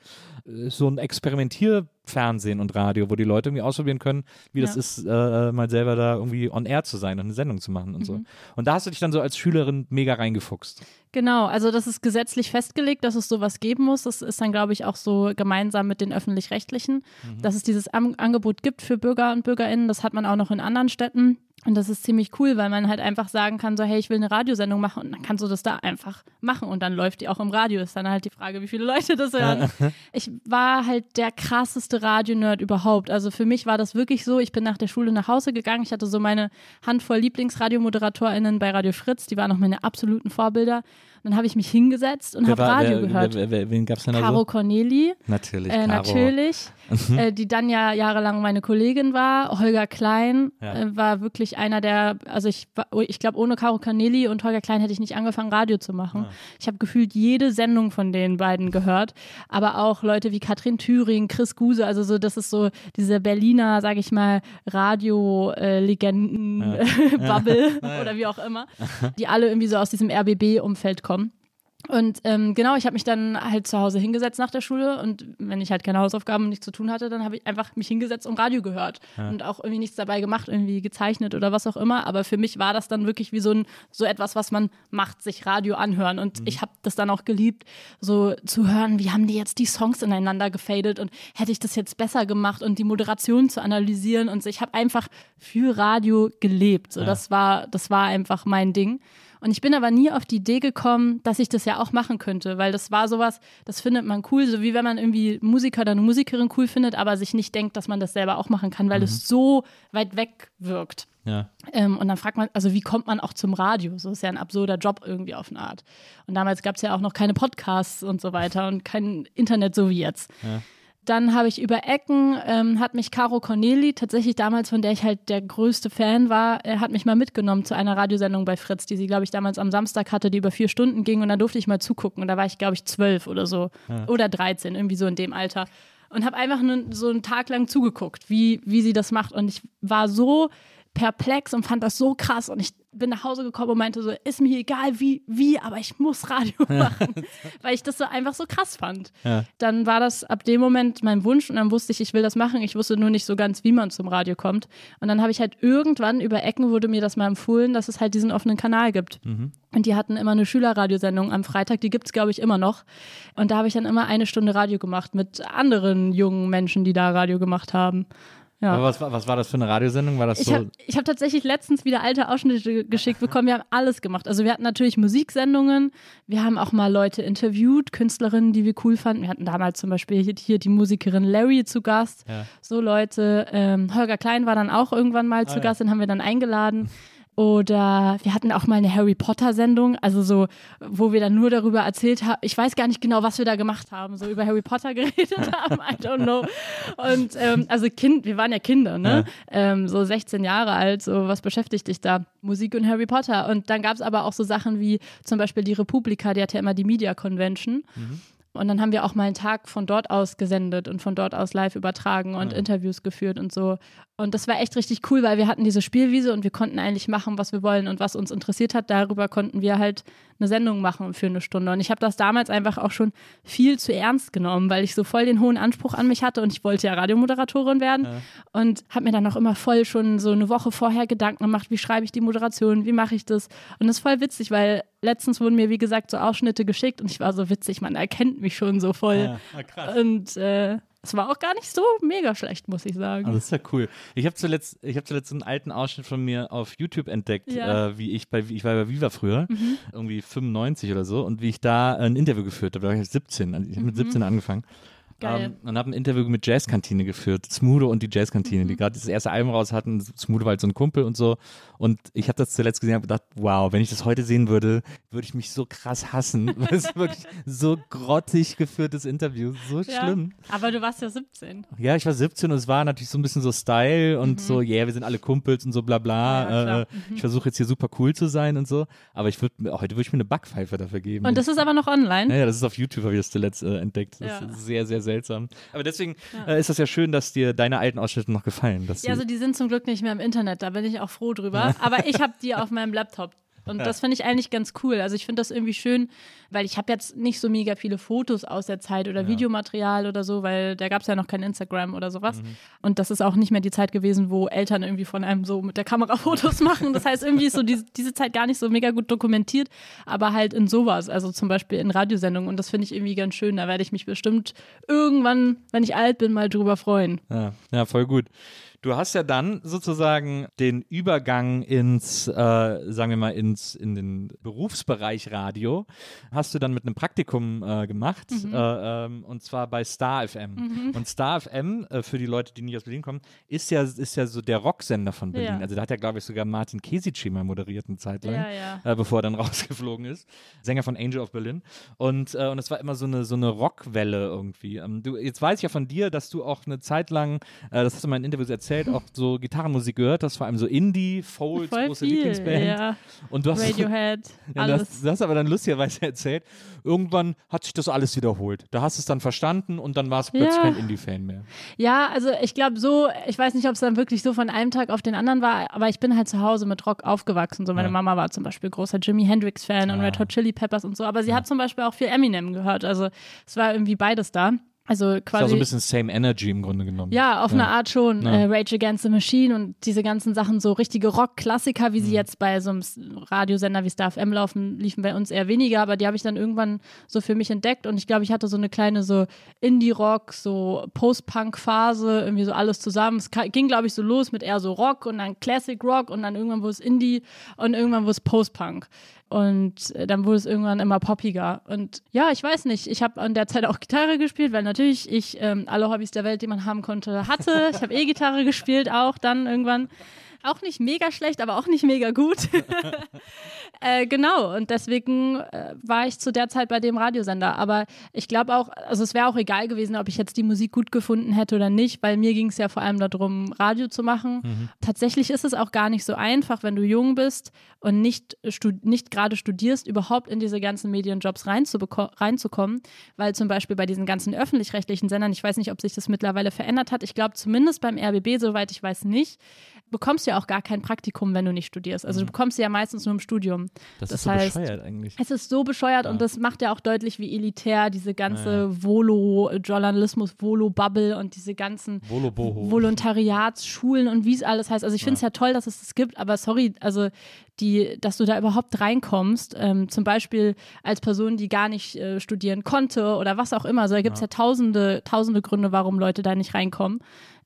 Äh, So ein Experimentierfernsehen und Radio, wo die Leute irgendwie ausprobieren können, wie das Ja. ist, äh, mal selber da irgendwie on air zu sein und eine Sendung zu machen und so. Mhm. Und da hast du dich dann so als Schülerin mega reingefuchst. Genau, also das ist gesetzlich festgelegt, dass es sowas geben muss. Das ist dann, glaube ich, auch so gemeinsam mit den öffentlich-rechtlichen, dass es dieses Angebot gibt für Bürger und Bürgerinnen. Das hat man auch noch in anderen Städten. Und das ist ziemlich cool, weil man halt einfach sagen kann, so, hey, ich will eine Radiosendung machen und dann kannst du das da einfach machen und dann läuft die auch im Radio. Ist dann halt die Frage, wie viele Leute das hören. ich war halt der krasseste Radionerd überhaupt. Also für mich war das wirklich so, ich bin nach der Schule nach Hause gegangen. Ich hatte so meine Handvoll LieblingsradiomoderatorInnen bei Radio Fritz, die waren auch meine absoluten Vorbilder. Dann habe ich mich hingesetzt und habe Radio wer, gehört. Wer, wer, wen gab's denn da Caro so? Corneli. Natürlich, Äh, Caro. natürlich, äh, die dann ja jahrelang meine Kollegin war. Holger Klein Ja. äh, war wirklich einer der, also ich, war- ich glaube, ohne Caro Corneli und Holger Klein hätte ich nicht angefangen, Radio zu machen. Ah. Ich habe gefühlt jede Sendung von den beiden gehört, aber auch Leute wie Katrin Thüring, Chris Guse, also so, das ist so diese Berliner, sage ich mal, Radio-Legenden-Bubble oder wie auch immer, die alle irgendwie so aus diesem RBB-Umfeld kommen. Und ähm, genau, ich habe mich dann halt zu Hause hingesetzt nach der Schule und wenn ich halt keine Hausaufgaben und nichts zu tun hatte, dann habe ich einfach mich hingesetzt und Radio gehört und auch irgendwie nichts dabei gemacht, irgendwie gezeichnet oder was auch immer. Aber für mich war das dann wirklich wie so ein so etwas, was man macht, sich Radio anhören. Und ich habe das dann auch geliebt, so zu hören, wie haben die jetzt die Songs ineinander gefadet und hätte ich das jetzt besser gemacht und die Moderation zu analysieren. Und so, ich habe einfach für Radio gelebt. So, das war das war einfach mein Ding. Und ich bin aber nie auf die Idee gekommen, dass ich das ja auch machen könnte, weil das war sowas, das findet man cool, so wie wenn man irgendwie Musiker oder eine Musikerin cool findet, aber sich nicht denkt, dass man das selber auch machen kann, weil es so weit weg wirkt. Ja. Ähm, und dann fragt man, also wie kommt man auch zum Radio? So ist ja ein absurder Job irgendwie auf eine Art. Und damals gab es ja auch noch keine Podcasts und so weiter und kein Internet so wie jetzt. Dann habe ich über Ecken, ähm, hat mich Caro Corneli, tatsächlich damals, von der ich halt der größte Fan war, äh, hat mich mal mitgenommen zu einer Radiosendung bei Fritz, die sie, glaube ich, damals am Samstag hatte, die über vier Stunden ging. Und da durfte ich mal zugucken. Und da war ich, glaube ich, zwölf oder so. Oder 13, irgendwie so in dem Alter. Und habe einfach nur so einen Tag lang zugeguckt, wie, wie sie das macht. Und ich war so perplex und fand das so krass. Und ich bin nach Hause gekommen und meinte so, ist mir egal wie, wie, aber ich muss Radio machen, weil ich das so einfach so krass fand. Ja. Dann war das ab dem Moment mein Wunsch und dann wusste ich, ich will das machen. Ich wusste nur nicht so ganz, wie man zum Radio kommt. Und dann habe ich halt irgendwann über Ecken wurde mir das mal empfohlen, dass es halt diesen offenen Kanal gibt. Und die hatten immer eine Schülerradiosendung am Freitag, die gibt es, glaube ich, immer noch. Und da habe ich dann immer eine Stunde Radio gemacht mit anderen jungen Menschen, die da Radio gemacht haben. Ja. Was, war- was war das für eine Radiosendung? War das Ich so? habe ich hab tatsächlich letztens wieder alte Ausschnitte geschickt bekommen. Wir haben alles gemacht. Also wir hatten natürlich Musiksendungen. Wir haben auch mal Leute interviewt, Künstlerinnen, die wir cool fanden. Wir hatten damals zum Beispiel hier, hier die Musikerin Larry zu Gast. Ja. So Leute. Ähm, Holger Klein war dann auch irgendwann mal zu Ah, ja. Gast, den haben wir dann eingeladen. Oder wir hatten auch mal eine Harry Potter Sendung, also so, wo wir dann nur darüber erzählt haben. Ich weiß gar nicht genau, was wir da gemacht haben, so über Harry Potter geredet haben, I don't know. Und ähm, also Kind, wir waren ja Kinder, ne? Ähm, so 16 Jahre alt, so was beschäftigt dich da? Musik und Harry Potter. Und dann gab es aber auch so Sachen wie zum Beispiel die Republika, die hatte ja immer die Media Convention. Und dann haben wir auch mal einen Tag von dort aus gesendet und von dort aus live übertragen und Interviews geführt und so. Und das war echt richtig cool, weil wir hatten diese Spielwiese und wir konnten eigentlich machen, was wir wollen und was uns interessiert hat. Darüber konnten wir halt eine Sendung machen für eine Stunde. Und ich habe das damals einfach auch schon viel zu ernst genommen, weil ich so voll den hohen Anspruch an mich hatte und ich wollte ja Radiomoderatorin werden und habe mir dann auch immer voll schon so eine Woche vorher Gedanken gemacht, wie schreibe ich die Moderation, wie mache ich das. Und das ist voll witzig, weil letztens wurden mir, wie gesagt, so Ausschnitte geschickt und ich war so witzig, man erkennt mich schon so voll. Ja, ah, krass. Und äh, es war auch gar nicht so mega schlecht, muss ich sagen. Ah, das ist ja cool. Ich habe zuletzt, ich habe zuletzt einen alten Ausschnitt von mir auf YouTube entdeckt, Ja. äh, wie ich bei, ich war bei Viva früher, Mhm. irgendwie 95 oder so, und wie ich da ein Interview geführt habe. Da war ich 17, also ich habe mit 17 angefangen. Mhm. Geil. Ähm, und habe ein Interview mit Jazzkantine geführt, Smudo und die Jazzkantine, Mhm. die gerade das erste Album raus hatten. Smudo war halt so ein Kumpel und so. Und ich habe das zuletzt gesehen und gedacht, wow, wenn ich das heute sehen würde, würde ich mich so krass hassen. Es ist wirklich so grottig geführtes Interview, so Ja. schlimm. Aber du warst ja 17. Ja, ich war 17 und es war natürlich so ein bisschen so Style und so, yeah, wir sind alle Kumpels und so bla bla. Mhm. Ja, klar. Mhm. äh, Ich versuche jetzt hier super cool zu sein und so. Aber ich würde heute würde ich mir eine Backpfeife dafür geben. Und das ist aber noch online. ja, ja, das ist auf YouTube, habe ich das zuletzt äh, entdeckt. Das ist sehr, sehr seltsam. Aber deswegen äh, ist das ja schön, dass dir deine alten Ausschnitte noch gefallen. Dass Ja, also die sind zum Glück nicht mehr im Internet, da bin ich auch froh drüber. Aber ich habe die auf meinem Laptop. Und das finde ich eigentlich ganz cool. Also ich finde das irgendwie schön, weil ich habe jetzt nicht so mega viele Fotos aus der Zeit oder Videomaterial oder so, weil da gab es ja noch kein Instagram oder sowas. Und das ist auch nicht mehr die Zeit gewesen, wo Eltern irgendwie von einem so mit der Kamera Fotos machen. Das heißt, irgendwie ist so diese, diese Zeit gar nicht so mega gut dokumentiert, aber halt in sowas, also zum Beispiel in Radiosendungen. Und das finde ich irgendwie ganz schön. Da werde ich mich bestimmt irgendwann, wenn ich alt bin, mal drüber freuen. ja, ja, voll gut. Du hast ja dann sozusagen den Übergang ins, äh, sagen wir mal, ins in den Berufsbereich Radio, hast du dann mit einem Praktikum äh, gemacht Mhm. äh, ähm, und zwar bei Star FM. Und Star FM, äh, für die Leute, die nicht aus Berlin kommen, ist ja, ist ja so der Rocksender von Berlin. Ja. Also da hat ja, glaube ich, sogar Martin Kesici mal moderiert eine Zeit lang, Ja, ja. Äh, bevor er dann rausgeflogen ist. Sänger von Angel of Berlin. Und, äh, und es war immer so eine, so eine Rockwelle irgendwie. Ähm, du, jetzt weiß ich ja von dir, dass du auch eine Zeit lang, das hast du mal in Interviews erzählt, auch so Gitarrenmusik gehört hast, vor allem so Indie, Folds, Voll große viel, Lieblingsband. ja. Und du hast Radiohead, ja, alles. hast, du hast aber dann lustigerweise erzählt, irgendwann hat sich das alles wiederholt. Da hast du es dann verstanden und dann warst du plötzlich Ja. kein Indie-Fan mehr. Ja, also ich glaube so, ich weiß nicht, ob es dann wirklich so von einem Tag auf den anderen war, aber ich bin halt zu Hause mit Rock aufgewachsen. So meine Ja. Mama war zum Beispiel großer Jimi Hendrix-Fan und Ah. Red Hot Chili Peppers und so, aber sie hat zum Beispiel auch viel Eminem gehört. Also es war irgendwie beides da. Also Ist quasi. auch so ein bisschen Same Energy im Grunde genommen. Ja, auf eine Art schon. Ja. Äh, Rage Against the Machine und diese ganzen Sachen, so richtige Rock-Klassiker, wie Mhm. sie jetzt bei so einem Radiosender wie Star FM laufen, liefen bei uns eher weniger, aber die habe ich dann irgendwann so für mich entdeckt und ich glaube, ich hatte so eine kleine so Indie-Rock, so Post-Punk-Phase, irgendwie so alles zusammen. Es ging, glaube ich, so los mit eher so Rock und dann Classic Rock und dann irgendwann wurde es Indie und irgendwann wurde es Post-Punk. Und äh, dann wurde es irgendwann immer poppiger. Und ja, ich weiß nicht, ich habe an der Zeit auch Gitarre gespielt, weil natürlich ich ähm, alle Hobbys der Welt, die man haben konnte, hatte. Ich habe E-Gitarre gespielt auch dann irgendwann. Auch nicht mega schlecht, aber auch nicht mega gut. äh, genau, und deswegen äh, war ich zu der Zeit bei dem Radiosender. Aber ich glaube auch, also es wäre auch egal gewesen, ob ich jetzt die Musik gut gefunden hätte oder nicht, weil mir ging es ja vor allem darum, Radio zu machen. Tatsächlich ist es auch gar nicht so einfach, wenn du jung bist und nicht, nicht gerade studierst, überhaupt in diese ganzen Medienjobs reinzukommen, weil zum Beispiel bei diesen ganzen öffentlich-rechtlichen Sendern, ich weiß nicht, ob sich das mittlerweile verändert hat, ich glaube zumindest beim RBB, soweit ich weiß, nicht, bekommst du ja auch gar kein Praktikum, wenn du nicht studierst. Also du bekommst sie ja meistens nur im Studium. Das, Das ist so heißt, bescheuert eigentlich. Es ist so bescheuert und das macht ja auch deutlich, wie elitär diese ganze Volo-Journalismus, Volo-Bubble und diese ganzen. Volontariatsschulen und wie es alles heißt. Also ich finde es ja. toll, dass es das gibt, aber sorry, also die, dass du da überhaupt reinkommst, ähm, zum Beispiel als Person, die gar nicht äh, studieren konnte oder was auch immer. Also da gibt es ja. tausende, tausende Gründe, warum Leute da nicht reinkommen.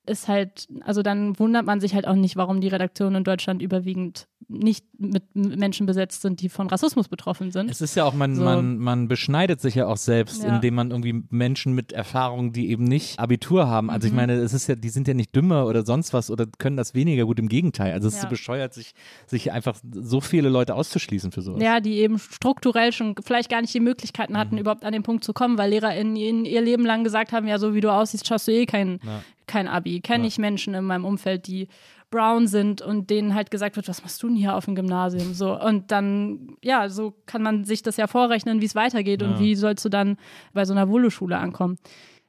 Ist halt, also dann wundert man sich halt auch nicht, warum die Redaktionen in Deutschland überwiegend nicht mit Menschen besetzt sind, die von Rassismus betroffen sind. Es ist ja auch, man, So. man, man beschneidet sich ja auch selbst, Ja. indem man irgendwie Menschen mit Erfahrung, die eben nicht Abitur haben. Also ich Mhm. meine, es ist ja, die sind ja nicht dümmer oder sonst was oder können das weniger gut. Im Gegenteil. Also es ist Ja. so bescheuert, sich, sich einfach so viele Leute auszuschließen für sowas. Ja, die eben strukturell schon vielleicht gar nicht die Möglichkeiten hatten, überhaupt an den Punkt zu kommen, weil LehrerInnen ihr Leben lang gesagt haben, ja, so wie du aussiehst, schaffst du eh kein, kein Abi. Kenne ich Menschen in meinem Umfeld, die brown sind und denen halt gesagt wird, was machst du denn hier auf dem Gymnasium? So, und dann, ja, so kann man sich das ja vorrechnen, wie es weitergeht und wie sollst du dann bei so einer Volo-Schule ankommen.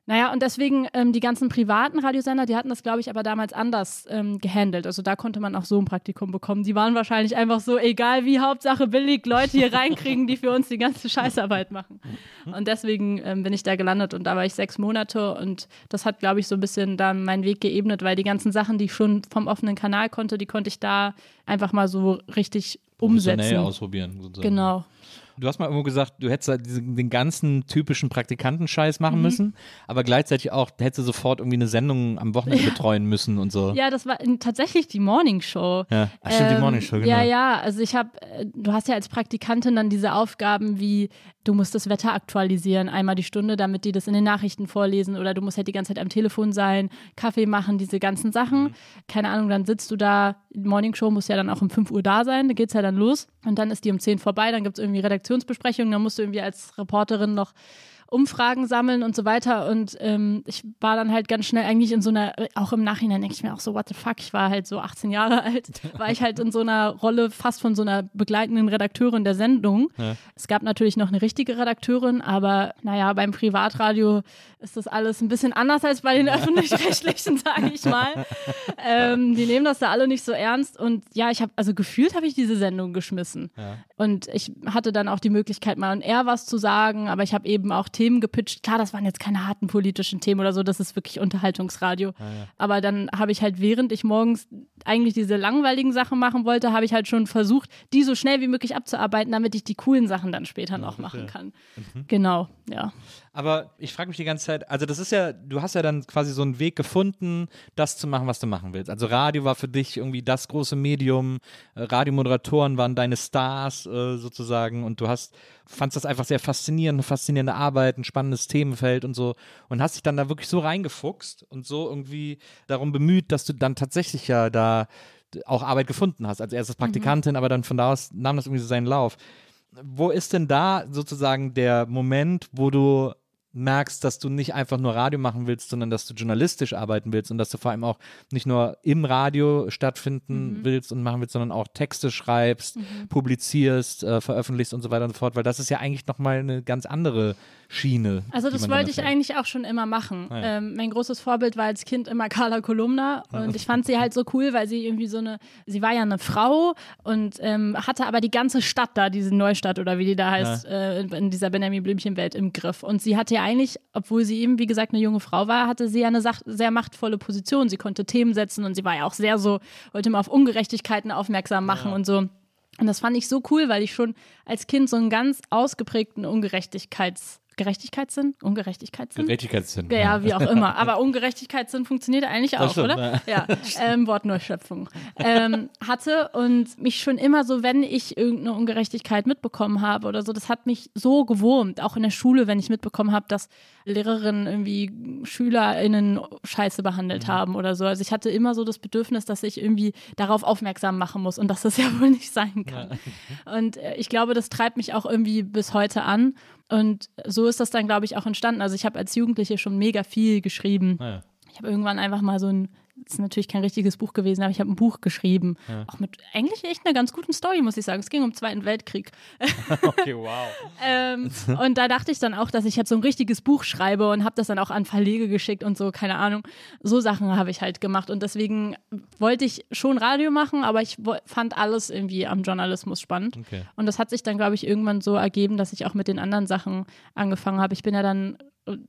Naja, und deswegen ähm, die ganzen privaten Radiosender, die hatten das, glaube ich, aber damals anders ähm, gehandelt. Also da konnte man auch so ein Praktikum bekommen. Die waren wahrscheinlich einfach so, egal wie, Hauptsache billig, Leute hier reinkriegen, die für uns die ganze Scheißarbeit machen. Und deswegen ähm, bin ich da gelandet und da war ich sechs Monate und das hat, glaube ich, so ein bisschen dann meinen Weg geebnet, weil die ganzen Sachen, die ich schon vom offenen Kanal konnte, die konnte ich da einfach mal so richtig umsetzen. ausprobieren. Sozusagen. Genau. Du hast mal irgendwo gesagt, du hättest halt diesen, den ganzen typischen Praktikantenscheiß Mhm. machen müssen, aber gleichzeitig auch, hättest du sofort irgendwie eine Sendung am Wochenende betreuen müssen und so. Ja, das war tatsächlich die Morning Show. Ja. Ach, stimmt, die Morning Show, genau. Ja, ja, also ich habe, du hast ja als Praktikantin dann diese Aufgaben wie, du musst das Wetter aktualisieren, einmal die Stunde, damit die das in den Nachrichten vorlesen oder du musst halt die ganze Zeit am Telefon sein, Kaffee machen, diese ganzen Sachen. Mhm. Keine Ahnung, dann sitzt du da, die Morning Show muss ja dann auch um 5 Uhr da sein, da geht's ja dann los und dann ist die um 10 vorbei, dann gibt's irgendwie Redaktionsbesprechungen, dann musst du irgendwie als Reporterin noch Umfragen sammeln und so weiter. Und ähm, ich war dann halt ganz schnell eigentlich in so einer, auch im Nachhinein denke ich mir auch so, what the fuck, ich war halt so 18 Jahre alt, war ich halt in so einer Rolle fast von so einer begleitenden Redakteurin der Sendung. Es gab natürlich noch eine richtige Redakteurin, aber naja, beim Privatradio ist das alles ein bisschen anders als bei den öffentlich-rechtlichen, sage ich mal. Ähm, die nehmen das da alle nicht so ernst. Und ja, ich habe, also gefühlt habe ich diese Sendung geschmissen. Und ich hatte dann auch die Möglichkeit, mal an er was zu sagen, aber ich habe eben auch Themen gepitcht. Klar, das waren jetzt keine harten politischen Themen oder so, das ist wirklich Unterhaltungsradio. Ah, ja. Aber dann habe ich halt, während ich morgens eigentlich diese langweiligen Sachen machen wollte, habe ich halt schon versucht, die so schnell wie möglich abzuarbeiten, damit ich die coolen Sachen dann später noch machen kann. Mhm. Genau, ja. Aber ich frage mich die ganze Zeit, also das ist ja, du hast ja dann quasi so einen Weg gefunden, das zu machen, was du machen willst. Also Radio war für dich irgendwie das große Medium, äh, Radiomoderatoren waren deine Stars äh, sozusagen und du hast, fandst das einfach sehr faszinierend, faszinierende Arbeit, ein spannendes Themenfeld und so und hast dich dann da wirklich so reingefuchst und so irgendwie darum bemüht, dass du dann tatsächlich ja da auch Arbeit gefunden hast, als erstes Praktikantin, aber dann von da aus nahm das irgendwie so seinen Lauf. Wo ist denn da sozusagen der Moment, wo du merkst, dass du nicht einfach nur Radio machen willst, sondern dass du journalistisch arbeiten willst und dass du vor allem auch nicht nur im Radio stattfinden willst und machen willst, sondern auch Texte schreibst, publizierst, äh, veröffentlichst und so weiter und so fort, weil das ist ja eigentlich nochmal eine ganz andere Schiene. Also das wollte ich eigentlich auch schon immer machen. Ah, ja. ähm, mein großes Vorbild war als Kind immer Carla Kolumna und ich fand sie halt so cool, weil sie irgendwie so eine, sie war ja eine Frau und ähm, hatte aber die ganze Stadt da, diese Neustadt oder wie die da heißt, äh, in- in dieser Benjamin Blümchen-Welt im Griff. Und sie hatte ja eigentlich, obwohl sie eben, wie gesagt, eine junge Frau war, hatte sie ja eine sehr machtvolle Position. Sie konnte Themen setzen und sie war ja auch sehr so, wollte immer auf Ungerechtigkeiten aufmerksam machen und so. Und das fand ich so cool, weil ich schon als Kind so einen ganz ausgeprägten Ungerechtigkeits Gerechtigkeitssinn? Ungerechtigkeitssinn? Gerechtigkeitssinn. Ja, wie auch immer. Aber Ungerechtigkeitssinn funktioniert eigentlich auch, stimmt, oder? Ja, ähm, Wortneuschöpfung. Ähm, hatte und mich schon immer so, wenn ich irgendeine Ungerechtigkeit mitbekommen habe oder so, das hat mich so gewurmt. Auch in der Schule, wenn ich mitbekommen habe, dass Lehrerinnen irgendwie SchülerInnen scheiße behandelt Mhm. haben oder so. Also ich hatte immer so das Bedürfnis, dass ich irgendwie darauf aufmerksam machen muss und dass das ja wohl nicht sein kann. Und äh, ich glaube, das treibt mich auch irgendwie bis heute an. Und so ist das dann, glaube ich, auch entstanden. Also ich habe als Jugendliche schon mega viel geschrieben. Ah, ja. Ich habe irgendwann einfach mal so ein, ist natürlich kein richtiges Buch gewesen, aber ich habe ein Buch geschrieben. Auch mit eigentlich echt einer ganz guten Story, muss ich sagen. Es ging um den Zweiten Weltkrieg. Okay, wow. Ähm, und da dachte ich dann auch, dass ich jetzt so ein richtiges Buch schreibe und habe das dann auch an Verlege geschickt und so, keine Ahnung. So Sachen habe ich halt gemacht. Und deswegen wollte ich schon Radio machen, aber ich fand alles irgendwie am Journalismus spannend. Okay. Und das hat sich dann, glaube ich, irgendwann so ergeben, dass ich auch mit den anderen Sachen angefangen habe. Ich bin ja dann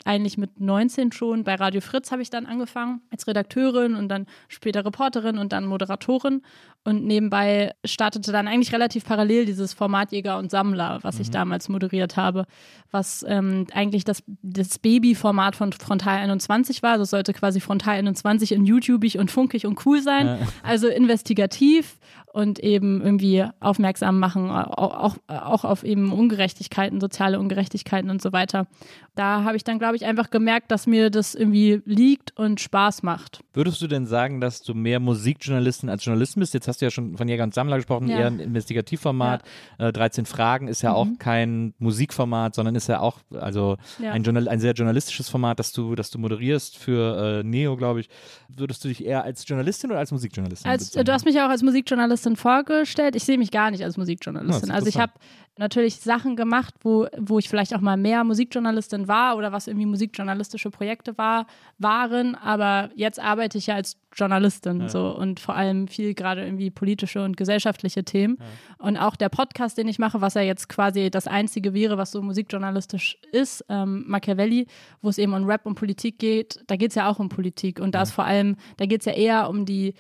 eigentlich mit 19 schon. Bei Radio Fritz habe ich dann angefangen als Redakteurin und dann später Reporterin und dann Moderatorin. Und nebenbei startete dann eigentlich relativ parallel dieses Format Jäger und Sammler, was ich damals moderiert habe, was ähm, eigentlich das, das Babyformat von Frontal 21 war. Also sollte quasi Frontal 21 in YouTubig und funkig und cool sein, also investigativ und eben irgendwie aufmerksam machen, auch, auch, auf eben Ungerechtigkeiten, soziale Ungerechtigkeiten und so weiter. Da habe ich dann, glaube ich, einfach gemerkt, dass mir das irgendwie liegt und Spaß macht. Würdest du denn sagen, dass du mehr Musikjournalistin als Journalistin bist? Jetzt hast du ja schon von Jäger und Sammler gesprochen, Ja. eher ein Investigativformat. Äh, 13 Fragen ist ja auch kein Musikformat, sondern ist ja auch also Ja. ein, Journal ein sehr journalistisches Format, das du, das du moderierst für äh, Neo, glaube ich. Würdest du dich eher als Journalistin oder als Musikjournalistin Als, du hast mich ja auch als Musikjournalistin vorgestellt. Ich sehe mich gar nicht als Musikjournalistin. Ah, das ist also ich habe natürlich Sachen gemacht, wo, wo ich vielleicht auch mal mehr Musikjournalistin war oder was irgendwie musikjournalistische Projekte war, waren, aber jetzt arbeite ich ja als Journalistin so. Und vor allem viel gerade irgendwie politische und gesellschaftliche Themen. Und auch der Podcast, den ich mache, was ja jetzt quasi das einzige wäre, was so musikjournalistisch ist, ähm, Machiavelli, wo es eben um Rap und Politik geht, da geht es ja auch um Politik. Und da ist vor allem, da geht es ja eher um die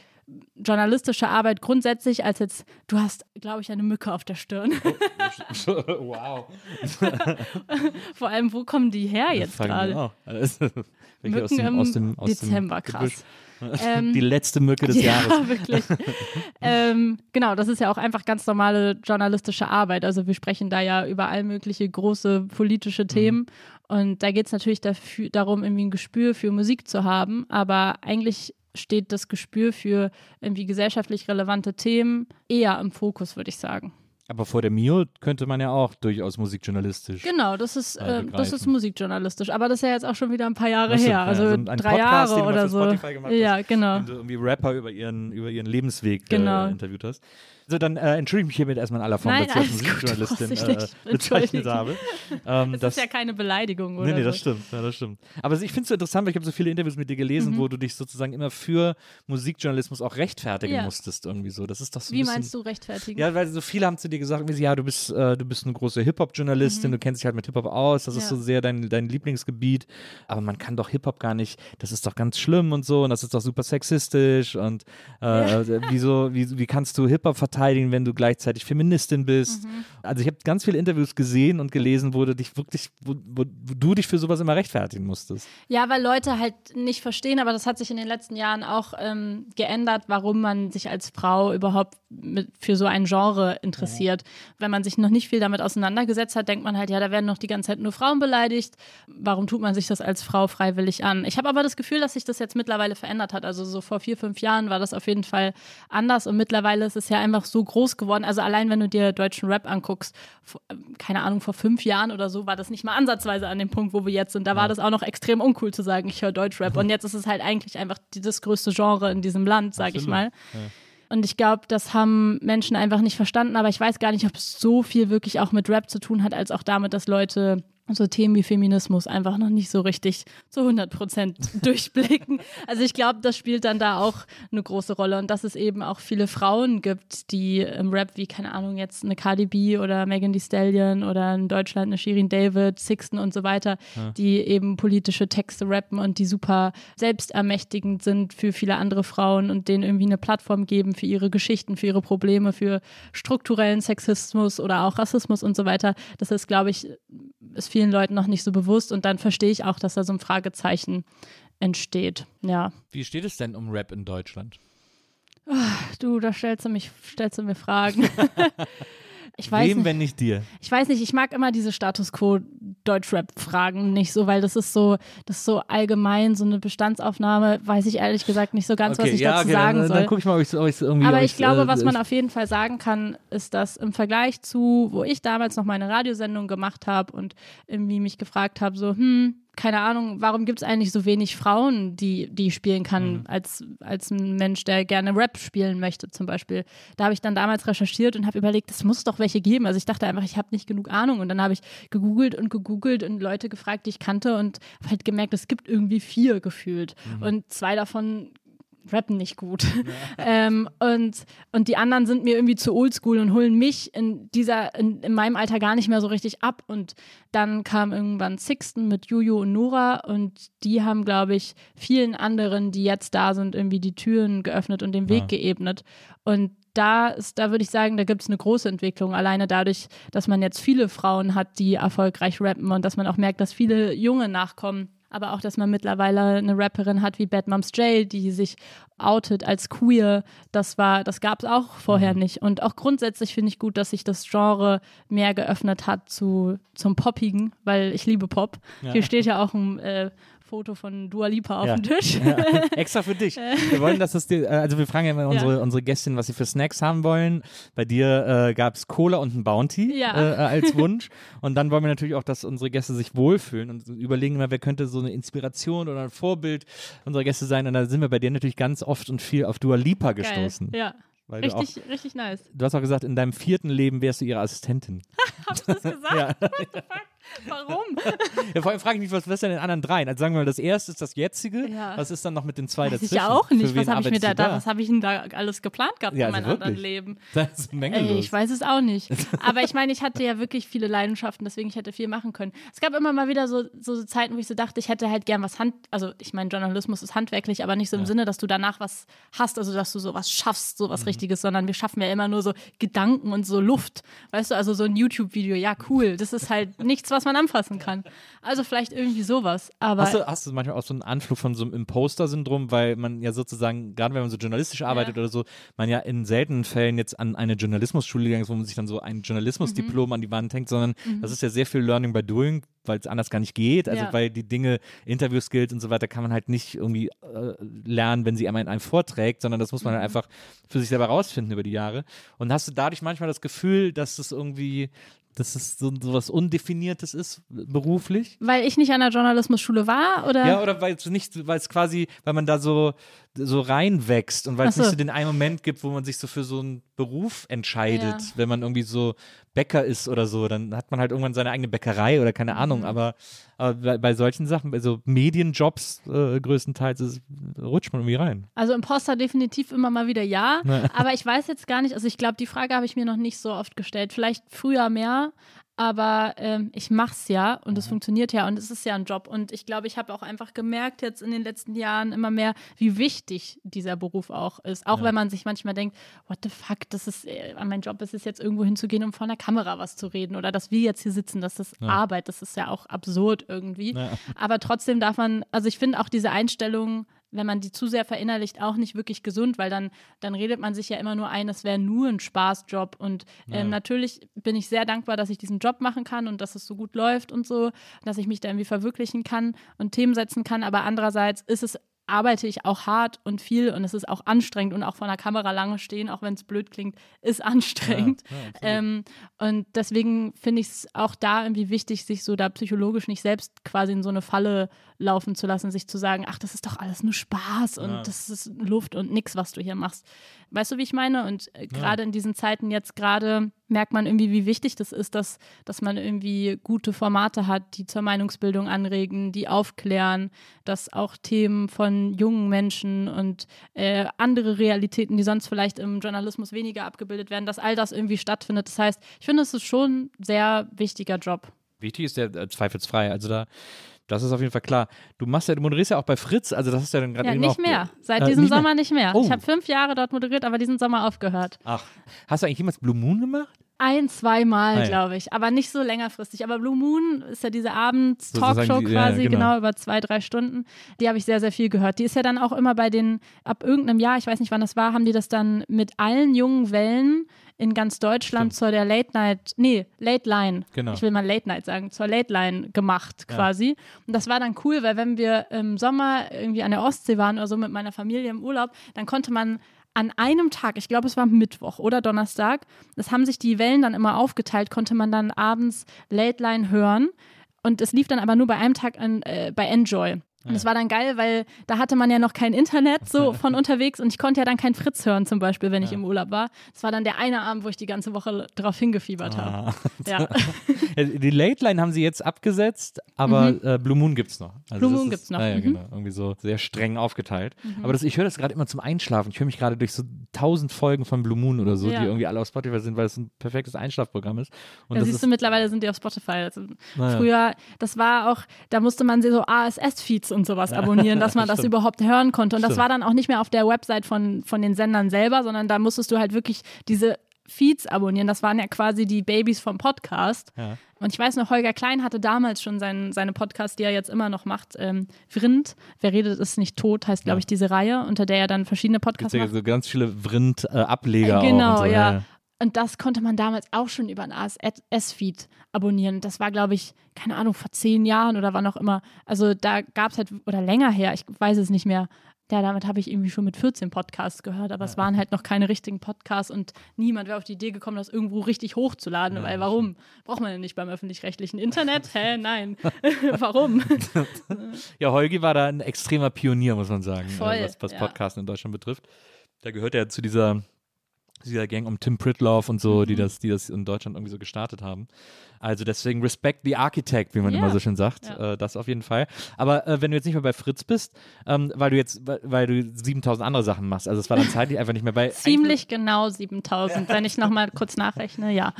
journalistische Arbeit grundsätzlich als jetzt, du hast, glaube ich, eine Mücke auf der Stirn. wow. Vor allem, wo kommen die her jetzt gerade? Also, welche aus Mücken dem, aus dem, aus Dezember, dem krass. Ähm, Die letzte Mücke des ja, Jahres. wirklich. ähm, genau, das ist ja auch einfach ganz normale journalistische Arbeit. Also wir sprechen da ja über all mögliche große politische Mhm. Themen. Und da geht es natürlich dafür, darum, irgendwie ein Gespür für Musik zu haben. Aber eigentlich steht das Gespür für irgendwie gesellschaftlich relevante Themen eher im Fokus, würde ich sagen. Aber vor der Mio könnte man ja auch durchaus musikjournalistisch. Genau, das ist, Äh, äh, das ist musikjournalistisch. Aber das ist ja jetzt auch schon wieder ein paar Jahre Ach so, her. ja, Also so ein- ein drei Podcast, den Jahre oder für so. Spotify gemacht hast. Ja, genau. Wenn du irgendwie Rapper über ihren, über ihren Lebensweg Genau. äh, interviewt hast. Also dann äh, entschuldige ich mich hiermit erstmal in aller Form, Nein, dass ich als Musikjournalistin äh, bezeichnet habe. Ähm, Das, ist ja keine Beleidigung, oder? Nee, nee, das so. stimmt, ja, das stimmt. Aber ich finde es so interessant, weil ich habe so viele Interviews mit dir gelesen, Mhm. wo du dich sozusagen immer für Musikjournalismus auch rechtfertigen Ja. musstest irgendwie so. Das ist doch so Wie bisschen, meinst du rechtfertigen? Ja, weil so viele haben zu dir gesagt, ja, du bist, äh, du bist eine große Hip-Hop-Journalistin, du kennst dich halt mit Hip-Hop aus, das ist Mhm. Ja. so sehr dein, dein Lieblingsgebiet, aber man kann doch Hip-Hop gar nicht, das ist doch ganz schlimm und so und das ist doch super sexistisch und äh, äh, wieso, wie, wie kannst du Hip-Hop verteidigen, wenn du gleichzeitig Feministin bist? Mhm. Also ich habe ganz viele Interviews gesehen und gelesen, wo du dich wirklich, wo, wo, du dich für sowas immer rechtfertigen musstest. Ja, weil Leute halt nicht verstehen, aber das hat sich in den letzten Jahren auch ähm, geändert, warum man sich als Frau überhaupt mit, für so ein Genre interessiert. Wenn man sich noch nicht viel damit auseinandergesetzt hat, denkt man halt, ja, da werden noch die ganze Zeit nur Frauen beleidigt. Warum tut man sich das als Frau freiwillig an? Ich habe aber das Gefühl, dass sich das jetzt mittlerweile verändert hat. Also so vor vier, fünf Jahren war das auf jeden Fall anders und mittlerweile ist es ja einfach so groß geworden. Also allein wenn du dir deutschen Rap anguckst, vor- keine Ahnung, vor fünf Jahren oder so war das nicht mal ansatzweise an dem Punkt, wo wir jetzt sind. Da war das auch noch extrem uncool zu sagen, ich höre Deutschrap. Und jetzt ist es halt eigentlich einfach die- das größte Genre in diesem Land, sage ich mal. Und ich glaube, das haben Menschen einfach nicht verstanden, aber ich weiß gar nicht, ob es so viel wirklich auch mit Rap zu tun hat, als auch damit, dass Leute so Themen wie Feminismus einfach noch nicht so richtig zu 100 Prozent durchblicken. Also ich glaube, das spielt dann da auch eine große Rolle und dass es eben auch viele Frauen gibt, die im Rap wie, keine Ahnung, jetzt eine Cardi B oder Megan Thee Stallion oder in Deutschland eine Shirin David, Sixten und so weiter, die eben politische Texte rappen und die super selbstermächtigend sind für viele andere Frauen und denen irgendwie eine Plattform geben für ihre Geschichten, für ihre Probleme, für strukturellen Sexismus oder auch Rassismus und so weiter. Das ist, glaube ich, ist vielen Leuten noch nicht so bewusst und dann verstehe ich auch, dass da so ein Fragezeichen entsteht. Ja. Wie steht es denn um Rap in Deutschland? Du, da stellst du mich, stellst du mir Fragen. Ich weiß, Wem, nicht, wenn nicht dir? ich weiß nicht, ich mag immer diese Status Quo Deutschrap-Fragen nicht so, weil das ist so, das ist so allgemein, so eine Bestandsaufnahme, weiß ich ehrlich gesagt nicht so ganz, was ich dazu okay, sagen dann, soll. dann gucke ich mal, ob ich es irgendwie. Aber ich glaube, äh, was man ich- auf jeden Fall sagen kann, ist, dass im Vergleich zu, wo ich damals noch meine Radiosendung gemacht habe und irgendwie mich gefragt habe, so, hm, keine Ahnung, warum gibt es eigentlich so wenig Frauen, die, die ich spielen kann, als, als ein Mensch, der gerne Rap spielen möchte, zum Beispiel. Da habe ich dann damals recherchiert und habe überlegt, es muss doch welche geben. Also ich dachte einfach, ich habe nicht genug Ahnung. Und dann habe ich gegoogelt und gegoogelt und Leute gefragt, die ich kannte und habe halt gemerkt, es gibt irgendwie vier gefühlt. Und zwei davon rappen nicht gut. ähm, und, und die anderen sind mir irgendwie zu oldschool und holen mich in dieser, in, in meinem Alter gar nicht mehr so richtig ab. Und dann kam irgendwann Sixten mit Juju und Nora und die haben, glaube ich, vielen anderen, die jetzt da sind, irgendwie die Türen geöffnet und den Weg Ja. geebnet. Und da ist, da würde ich sagen, da gibt es eine große Entwicklung. Alleine dadurch, dass man jetzt viele Frauen hat, die erfolgreich rappen und dass man auch merkt, dass viele Junge nachkommen. Aber auch, dass man mittlerweile eine Rapperin hat wie Bad Moms J, die sich outet als queer. Das war, das gab es auch vorher Mhm. nicht. Und auch grundsätzlich finde ich gut, dass sich das Genre mehr geöffnet hat zu, zum Poppigen, weil ich liebe Pop. Hier steht ja auch ein äh, Foto von Dua Lipa auf Ja. dem Tisch. Ja, extra für dich. Wir wollen, dass es dir, äh, also wir fragen ja immer unsere, unsere Gästinnen, was sie für Snacks haben wollen. Bei dir äh, gab es Cola und ein Bounty Ja. äh, äh, als Wunsch. Und dann wollen wir natürlich auch, dass unsere Gäste sich wohlfühlen und überlegen immer, wer könnte so eine Inspiration oder ein Vorbild unserer Gäste sein. Und da sind wir bei dir natürlich ganz oft und viel auf Dua Lipa gestoßen. Geil. Ja. Weil du, auch, Richtig, richtig nice. du hast auch gesagt, in deinem vierten Leben wärst du ihre Assistentin. Hast du das gesagt? Ja. Warum? ja, vor allem frage ich mich, was ist denn in den anderen dreien? Also sagen wir mal, das erste ist das jetzige. Ja. Was ist dann noch mit den zwei Weiß dazwischen? ich ja auch nicht. Was habe ich mir da, da, was habe ich denn da alles geplant gehabt Ja, in also meinem anderen wirklich. Leben? Das ist Menge Ey, ich weiß es auch nicht. Aber ich meine, ich hatte ja wirklich viele Leidenschaften, deswegen ich hätte viel machen können. Es gab immer mal wieder so, so Zeiten, wo ich so dachte, ich hätte halt gern was Hand, also ich meine, Journalismus ist handwerklich, aber nicht so im Sinne, dass du danach was hast, also dass du sowas schaffst, sowas Mhm. Richtiges, sondern wir schaffen ja immer nur so Gedanken und so Luft. Weißt du, also so ein YouTube-Video, ja cool, das ist halt nichts, was man anfassen kann. Also vielleicht irgendwie sowas, aber Hast du, hast du manchmal auch so einen Anflug von so einem Imposter-Syndrom, weil man ja sozusagen, gerade wenn man so journalistisch arbeitet oder so, man ja in seltenen Fällen jetzt an eine Journalismusschule gegangen ist, wo man sich dann so ein Journalismusdiplom an die Wand hängt, sondern das ist ja sehr viel Learning by Doing, weil es anders gar nicht geht. Also Ja. weil die Dinge, Interview-Skills und so weiter, kann man halt nicht irgendwie äh, lernen, wenn sie einmal in einem vorträgt, sondern das muss man halt einfach für sich selber rausfinden über die Jahre. Und hast du dadurch manchmal das Gefühl, dass es irgendwie, dass es so, so was Undefiniertes ist, beruflich? weil ich nicht an der Journalismusschule war oder Ja, oder weil es nicht, weil es quasi, weil man da so, so reinwächst und weil es so. nicht so den einen Moment gibt, wo man sich so für so einen Beruf entscheidet, Ja. wenn man irgendwie so Bäcker ist oder so, dann hat man halt irgendwann seine eigene Bäckerei oder keine Mhm. Ahnung, aber, aber bei, bei solchen Sachen, bei so Medienjobs äh, größtenteils, ist, rutscht man irgendwie rein. Also Imposter definitiv immer mal wieder ja, aber ich weiß jetzt gar nicht, also ich glaube, die Frage habe ich mir noch nicht so oft gestellt. Vielleicht früher mehr, aber ähm, ich mach's ja und es funktioniert ja und es ist ja ein Job. Und ich glaube, ich habe auch einfach gemerkt jetzt in den letzten Jahren immer mehr, wie wichtig dieser Beruf auch ist. Auch wenn man sich manchmal denkt, what the fuck, das ist äh, mein Job ist es jetzt irgendwo hinzugehen, um vor einer Kamera was zu reden oder dass wir jetzt hier sitzen, das ist Arbeit, das ist ja auch absurd irgendwie. Aber trotzdem darf man, also ich finde auch diese Einstellung wenn man die zu sehr verinnerlicht, auch nicht wirklich gesund, weil dann, dann redet man sich ja immer nur ein, es wäre nur ein Spaßjob. Und ähm, natürlich bin ich sehr dankbar, dass ich diesen Job machen kann und dass es so gut läuft und so, dass ich mich da irgendwie verwirklichen kann und Themen setzen kann. Aber andererseits ist es arbeite ich auch hart und viel und es ist auch anstrengend und auch vor einer Kamera lange stehen, auch wenn es blöd klingt, ist anstrengend. ähm, und deswegen finde ich es auch da irgendwie wichtig, sich so da psychologisch nicht selbst quasi in so eine Falle laufen zu lassen, sich zu sagen, ach, das ist doch alles nur Spaß und das ist Luft und nix, was du hier machst. Weißt du, wie ich meine? Und äh, gerade in diesen Zeiten jetzt gerade merkt man irgendwie, wie wichtig das ist, dass, dass man irgendwie gute Formate hat, die zur Meinungsbildung anregen, die aufklären, dass auch Themen von jungen Menschen und äh, andere Realitäten, die sonst vielleicht im Journalismus weniger abgebildet werden, dass all das irgendwie stattfindet. Das heißt, ich finde, es ist schon ein sehr wichtiger Job. Wichtig ist der äh, zweifelsfrei. Also da, das ist auf jeden Fall klar. Du machst ja, du moderierst ja auch bei Fritz, also das ist ja dann gerade Ja, eben nicht mehr. Seit Äh, diesem nicht mehr? Sommer nicht mehr. Oh. Ich habe fünf Jahre dort moderiert, aber diesen Sommer aufgehört. Ach, hast du eigentlich jemals Blue Moon gemacht? Ein, zweimal, Ah, glaube ich, aber nicht so längerfristig. Aber Blue Moon ist ja diese Abends-Talkshow die- ja, quasi, genau. genau. über zwei, drei Stunden. Die habe ich sehr, sehr viel gehört. Die ist ja dann auch immer bei den, ab irgendeinem Jahr, ich weiß nicht wann das war, haben die das dann mit allen jungen Wellen in ganz Deutschland zur der Late Night, nee, Late Line, Genau. ich will mal Late Night sagen, zur Late Line gemacht quasi. Und das war dann cool, weil wenn wir im Sommer irgendwie an der Ostsee waren oder so mit meiner Familie im Urlaub, dann konnte man an einem Tag, ich glaube, es war Mittwoch oder Donnerstag, das haben sich die Wellen dann immer aufgeteilt, konnte man dann abends Late Line hören. Und es lief dann aber nur bei einem Tag an, äh, bei Enjoy. Und das war dann geil, weil da hatte man ja noch kein Internet so von unterwegs und ich konnte ja dann kein Fritz hören zum Beispiel, wenn ich im Urlaub war. Das war dann der eine Abend, wo ich die ganze Woche drauf hingefiebert habe. Ja. Die Late Line haben sie jetzt abgesetzt, aber äh, Blue Moon gibt's noch. Also Mhm. Blue Moon ist, gibt's noch, Ja, ja, mhm. genau. Irgendwie so sehr streng aufgeteilt. Aber das, ich höre das gerade immer zum Einschlafen. Ich höre mich gerade durch so tausend Folgen von Blue Moon oder so, die irgendwie alle auf Spotify sind, weil es ein perfektes Einschlafprogramm ist. Und das siehst ist, du, mittlerweile sind die auf Spotify. Also Naja. Früher, das war auch, da musste man so ASS-Feeds und sowas abonnieren, dass man das überhaupt hören konnte. Und das war dann auch nicht mehr auf der Website von, von den Sendern selber, sondern da musstest du halt wirklich diese Feeds abonnieren. Das waren ja quasi die Babys vom Podcast. Ja. Und ich weiß noch, Holger Klein hatte damals schon sein, seine Podcasts, die er jetzt immer noch macht. Ähm, Vrind, wer redet ist nicht tot, heißt, glaube ich, diese Reihe, unter der er dann verschiedene gibt's Podcasts ja macht. so ganz viele Vrind-Ableger Genau, auch. Und so, ja. Und das konnte man damals auch schon über einen ASS-Feed abonnieren. Das war, glaube ich, keine Ahnung, vor zehn Jahren oder wann auch immer. Also da gab es halt, oder länger her, ich weiß es nicht mehr. Ja, damit habe ich irgendwie schon mit 14 Podcasts gehört, aber es waren halt noch keine richtigen Podcasts und niemand wäre auf die Idee gekommen, das irgendwo richtig hochzuladen, weil warum? Braucht man denn nicht beim öffentlich-rechtlichen Internet? Hä, nein. warum? Ja, Holgi war da ein extremer Pionier, muss man sagen, Voll, äh, was, was ja. Podcasten in Deutschland betrifft. Da gehört er zu dieser, dieser Gang um Tim Pritloff und so, die, Mhm. das, die das in Deutschland irgendwie so gestartet haben. Also deswegen Respect the Architect, wie man Ja, immer so schön sagt. ja. Äh, das auf jeden Fall. Aber äh, wenn du jetzt nicht mehr bei Fritz bist, ähm, weil du jetzt, weil, du 7000 andere Sachen machst, also es war dann zeitlich einfach nicht mehr bei. Ziemlich genau 7000, wenn ich nochmal kurz nachrechne, ja.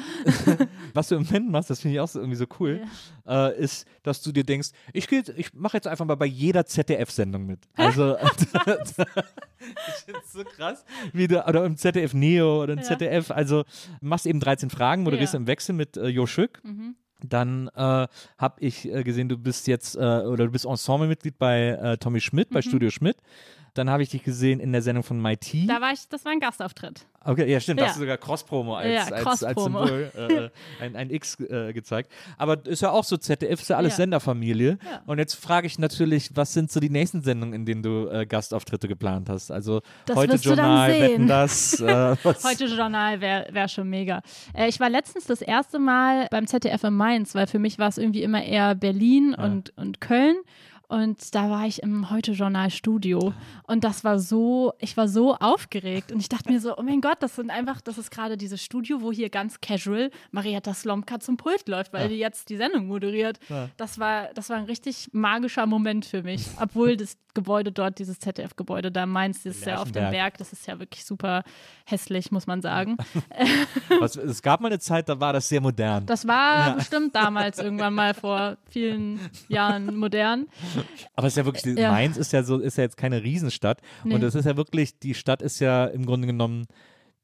was du im Moment machst, das finde ich auch so irgendwie so cool, äh, ist, dass du dir denkst, ich, geh ich mache jetzt einfach mal bei jeder ZDF-Sendung mit. Also, ich finde es so krass, wie du, oder im ZDF Neo oder im Ja. ZDF, also machst eben 13 Fragen, moderierst Ja. im Wechsel mit äh, Jo Schück. Mhm. Dann äh, habe ich äh, gesehen, du bist jetzt äh, oder du bist Ensemblemitglied bei äh, Tommy Schmidt, bei Studio Schmidt. Dann habe ich dich gesehen in der Sendung von MIT. Da war ich, das war ein Gastauftritt. Okay, ja, stimmt, Ja. da hast du sogar Cross-Promo als, Ja, als, als Cross-Promo. Symbol, äh, ein, ein X äh, gezeigt. Aber ist ja auch so, ZDF ist ja alles Ja. Senderfamilie. Ja. Und jetzt frage ich natürlich, was sind so die nächsten Sendungen, in denen du äh, Gastauftritte geplant hast? Also Das heute Journal. Wetten das. Äh? Heute Journal wäre wär schon mega. Äh, ich war letztens das erste Mal beim ZDF in Mainz, weil für mich war es irgendwie immer eher Berlin und, und Köln. Und da war ich im Heute-Journal-Studio. Und das war so, ich war so aufgeregt. Und ich dachte mir so, oh mein Gott, das sind einfach, das ist gerade dieses Studio, wo hier ganz casual Marietta Slomka zum Pult läuft, weil ja. die jetzt die Sendung moderiert. Ja. Das, war, das war ein richtig magischer Moment für mich. Obwohl das Gebäude dort, dieses ZDF-Gebäude da Mainz, das ist ja auf dem Berg, das ist ja wirklich super hässlich, muss man sagen. Was, es gab mal eine Zeit, da war das sehr modern. Das war ja. bestimmt damals irgendwann mal vor vielen Jahren modern. Aber es ist ja wirklich, ja. Mainz ist ja so, ist ja jetzt keine Riesenstadt. Nee. Und es ist ja wirklich, die Stadt ist ja im Grunde genommen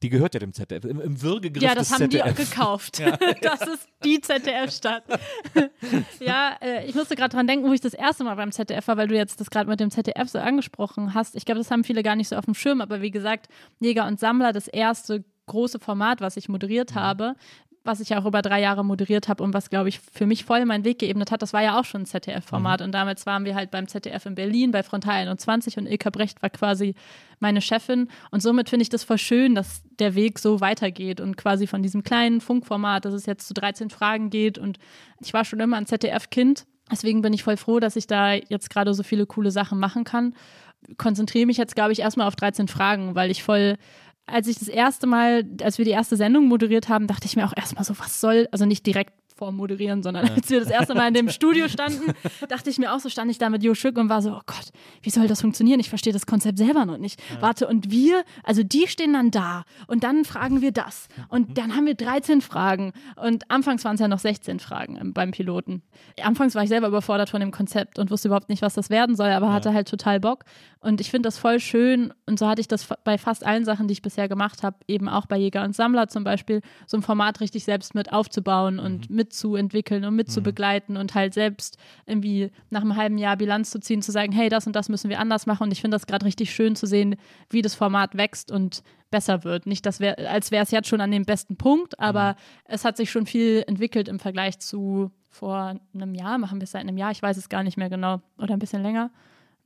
die gehört ja dem ZDF, im, im Würgegriff Ja, das haben ZDF. die auch gekauft. Ja. Das ist die ZDF-Stadt. ja, äh, ich musste gerade dran denken, wo ich das erste Mal beim ZDF war, weil du jetzt das gerade mit dem ZDF so angesprochen hast. Ich glaube, das haben viele gar nicht so auf dem Schirm, aber wie gesagt, Jäger und Sammler, das erste große Format, was ich moderiert mhm. habe, was ich auch über drei Jahre moderiert habe und was, glaube ich, für mich voll meinen Weg geebnet hat, das war ja auch schon ein ZDF-Format. Mhm. Und damals waren wir halt beim ZDF in Berlin bei Frontal 21 und Ilka Brecht war quasi meine Chefin. Und somit finde ich das voll schön, dass der Weg so weitergeht und quasi von diesem kleinen Funkformat, dass es jetzt zu 13 Fragen geht. Und ich war schon immer ein ZDF-Kind. Deswegen bin ich voll froh, dass ich da jetzt gerade so viele coole Sachen machen kann. Konzentriere mich jetzt, glaube ich, erstmal auf 13 Fragen, weil ich voll als ich das erste Mal, als wir die erste Sendung moderiert haben, dachte ich mir auch erstmal so, was soll, also nicht direkt vorm Moderieren, sondern als wir das erste Mal in dem Studio standen, dachte ich mir auch so, stand ich da mit Jo Schück und war so, oh Gott, wie soll das funktionieren? Ich verstehe das Konzept selber noch nicht. Ja. Warte, und wir, also die stehen dann da und dann fragen wir das. Und mhm. dann haben wir 13 Fragen. Und anfangs waren es ja noch 16 Fragen beim Piloten. Anfangs war ich selber überfordert von dem Konzept und wusste überhaupt nicht, was das werden soll, aber ja. hatte halt total Bock. Und ich finde das voll schön. Und so hatte ich das bei fast allen Sachen, die ich bisher gemacht habe, eben auch bei Jäger und Sammler zum Beispiel, so ein Format richtig selbst mit aufzubauen und mhm. mit mitzuentwickeln und mitzubegleiten mhm. und halt selbst irgendwie nach einem halben Jahr Bilanz zu ziehen, zu sagen, hey, das und das müssen wir anders machen. Und ich finde das gerade richtig schön zu sehen, wie das Format wächst und besser wird. Nicht, dass wär, als wäre es jetzt schon an dem besten Punkt, aber mhm. es hat sich schon viel entwickelt im Vergleich zu vor einem Jahr. Machen wir es seit einem Jahr, ich weiß es gar nicht mehr genau. Oder ein bisschen länger.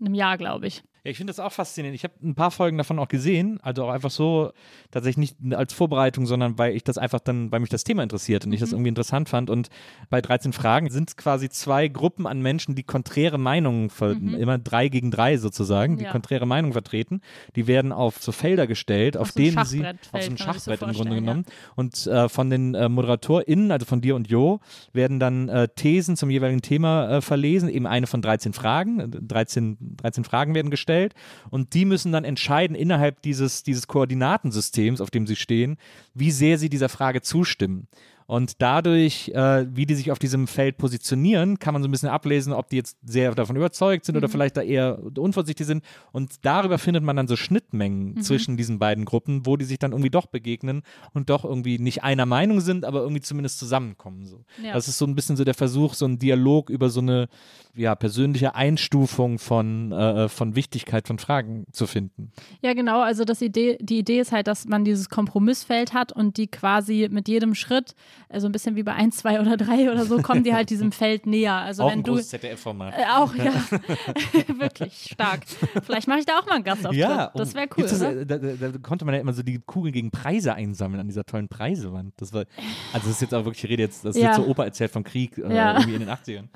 Einem Jahr, glaube ich. Ja, ich finde das auch faszinierend. Ich habe ein paar Folgen davon auch gesehen, also auch einfach so, tatsächlich nicht als Vorbereitung, sondern weil ich das einfach dann, weil mich das Thema interessiert und mhm. ich das mhm. irgendwie interessant fand. Und bei 13 Fragen sind es quasi zwei Gruppen an Menschen, die konträre Meinungen, mhm. immer drei gegen drei sozusagen, die ja. konträre Meinungen vertreten. Die werden auf so Felder gestellt, auf, auf so denen sie, auf so ein Schachbrett so im Grunde genommen. Ja. Und äh, von den äh, ModeratorInnen, also von dir und Jo, werden dann äh, Thesen zum jeweiligen Thema äh, verlesen, eben eine von 13 Fragen. 13, 13 Fragen werden gestellt gestellt und die müssen dann entscheiden innerhalb dieses, dieses Koordinatensystems, auf dem sie stehen, wie sehr sie dieser Frage zustimmen. Und dadurch, äh, wie die sich auf diesem Feld positionieren, kann man so ein bisschen ablesen, ob die jetzt sehr davon überzeugt sind mhm. oder vielleicht da eher unvorsichtig sind. Und darüber findet man dann so Schnittmengen mhm. zwischen diesen beiden Gruppen, wo die sich dann irgendwie doch begegnen und doch irgendwie nicht einer Meinung sind, aber irgendwie zumindest zusammenkommen. So. Ja. Das ist so ein bisschen so der Versuch, so einen Dialog über so eine ja, persönliche Einstufung von, äh, von Wichtigkeit von Fragen zu finden. Ja, genau. Also das Idee, die Idee ist halt, dass man dieses Kompromissfeld hat und die quasi mit jedem Schritt so ein bisschen wie bei 1, 2 oder 3 oder so, kommen die halt diesem Feld näher. Also auch wenn ein du ZDF-Format. Äh, auch, ja. Wirklich stark. Vielleicht mache ich da auch mal einen Gastauftritt. Ja, das wäre cool. Das, da, da, da, konnte man ja immer so die Kugeln gegen Preise einsammeln an dieser tollen Preisewand. Das war, also das ist jetzt auch wirklich, ich rede jetzt, das ist ja. jetzt so Opa erzählt vom Krieg äh, ja. irgendwie in den 80ern.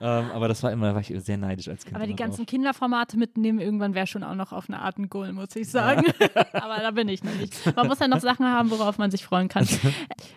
Ähm, aber das war immer, war ich sehr neidisch als Kind. Aber die ganzen drauf. Kinderformate mitnehmen, irgendwann wäre schon auch noch auf eine Art ein Goal, muss ich sagen. Ja. aber da bin ich noch nicht. Man muss ja noch Sachen haben, worauf man sich freuen kann.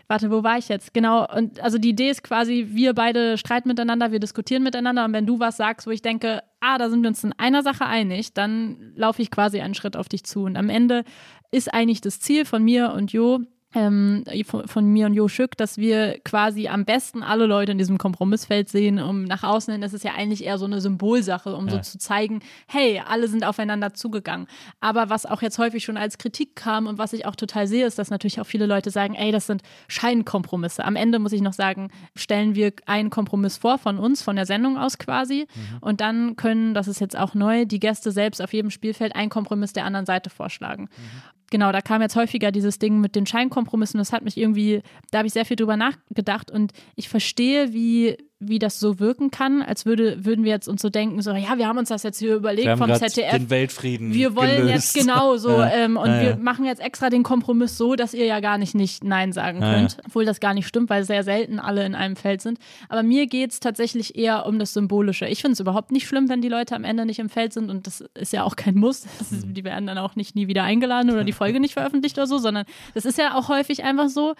Warte, wo war ich jetzt? Genau, und also die Idee ist quasi, wir beide streiten miteinander, wir diskutieren miteinander und wenn du was sagst, wo ich denke, ah, da sind wir uns in einer Sache einig, dann laufe ich quasi einen Schritt auf dich zu. Und am Ende ist eigentlich das Ziel von mir und Jo, ähm, von, von, mir und Jo Schück, dass wir quasi am besten alle Leute in diesem Kompromissfeld sehen. Um nach außen hin ist es ja eigentlich eher so eine Symbolsache, um ja. so zu zeigen, hey, alle sind aufeinander zugegangen. Aber was auch jetzt häufig schon als Kritik kam und was ich auch total sehe, ist, dass natürlich auch viele Leute sagen, ey, das sind Scheinkompromisse. Am Ende muss ich noch sagen, stellen wir einen Kompromiss vor von uns, von der Sendung aus quasi. Mhm. Und dann können, das ist jetzt auch neu, die Gäste selbst auf jedem Spielfeld einen Kompromiss der anderen Seite vorschlagen. Mhm genau, da kam jetzt häufiger dieses Ding mit den Scheinkompromissen. Das hat mich irgendwie, da habe ich sehr viel drüber nachgedacht und ich verstehe, wie wie das so wirken kann, als würde, würden wir jetzt uns so denken, so, ja, wir haben uns das jetzt hier überlegt Wir vom ZDF. den Weltfrieden wir wollen gelöst. jetzt genau so Ja. ähm, und Ja, wir ja. machen jetzt extra den Kompromiss so, dass ihr ja gar nicht nicht Nein sagen könnt, obwohl das gar nicht stimmt, weil sehr selten alle in einem Feld sind. Aber mir geht es tatsächlich eher um das Symbolische. Ich finde es überhaupt nicht schlimm, wenn die Leute am Ende nicht im Feld sind und das ist ja auch kein Muss. Ist, die werden dann auch nicht nie wieder eingeladen oder die Folge nicht veröffentlicht oder so, sondern das ist ja auch häufig einfach so.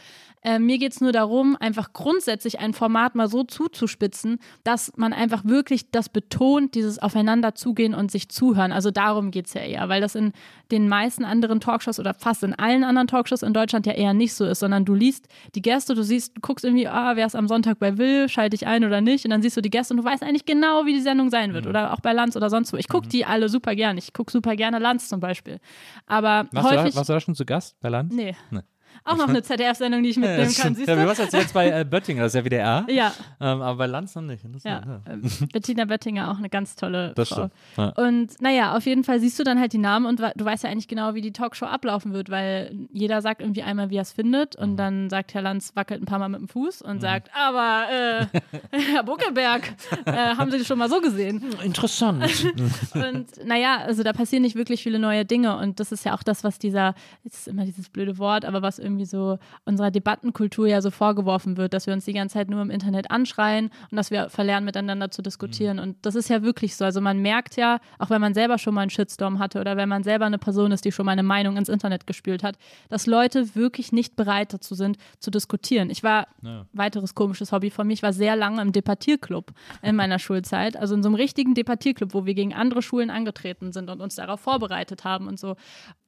Äh, mir geht es nur darum, einfach grundsätzlich ein Format mal so zuzuspitzen, dass man einfach wirklich das betont, dieses Aufeinander zugehen und sich zuhören. Also darum geht es ja eher, weil das in den meisten anderen Talkshows oder fast in allen anderen Talkshows in Deutschland ja eher nicht so ist, sondern du liest die Gäste, du siehst, du guckst irgendwie, ah, wer ist am Sonntag bei Will, schalte ich ein oder nicht, und dann siehst du die Gäste und du weißt eigentlich genau, wie die Sendung sein wird oder auch bei Lanz oder sonst wo. Ich gucke die alle super gerne. Ich gucke super gerne Lanz zum Beispiel. Aber Warst, du da, häufig. warst du da schon zu Gast bei Lanz? nee. Nee. Auch noch eine ZDF-Sendung, die ich mitnehmen kann, siehst ja, du? du warst jetzt, jetzt bei äh, Böttingen, das ist ja WDR. Ja, Ähm, aber bei Lanz noch nicht. ja. Ähm, Bettina Böttinger auch eine ganz tolle Das Frau. stimmt. Ja. Und naja, auf jeden Fall siehst du dann halt die Namen und du weißt ja eigentlich genau, wie die Talkshow ablaufen wird, weil jeder sagt irgendwie einmal, wie er es findet Mhm. und dann sagt Herr Lanz, wackelt ein paar Mal mit dem Fuß und sagt, aber äh, Herr Buckelberg, äh, haben Sie das schon mal so gesehen? Interessant. Und naja, also da passieren nicht wirklich viele neue Dinge und das ist ja auch das, was dieser, jetzt ist immer dieses blöde Wort, aber was irgendwie so unserer Debattenkultur ja so vorgeworfen wird, dass wir uns die ganze Zeit nur im Internet anschreien und dass wir verlernen, miteinander zu diskutieren. Und das ist ja wirklich so. Also man merkt ja, auch wenn man selber schon mal einen Shitstorm hatte oder wenn man selber eine Person ist, die schon mal eine Meinung ins Internet gespült hat, dass Leute wirklich nicht bereit dazu sind, zu diskutieren. Ich war, weiteres komisches Hobby von mir, ich war sehr lange im Debattierclub in meiner Schulzeit. Also in so einem richtigen Debattierclub, wo wir gegen andere Schulen angetreten sind und uns darauf vorbereitet haben und so.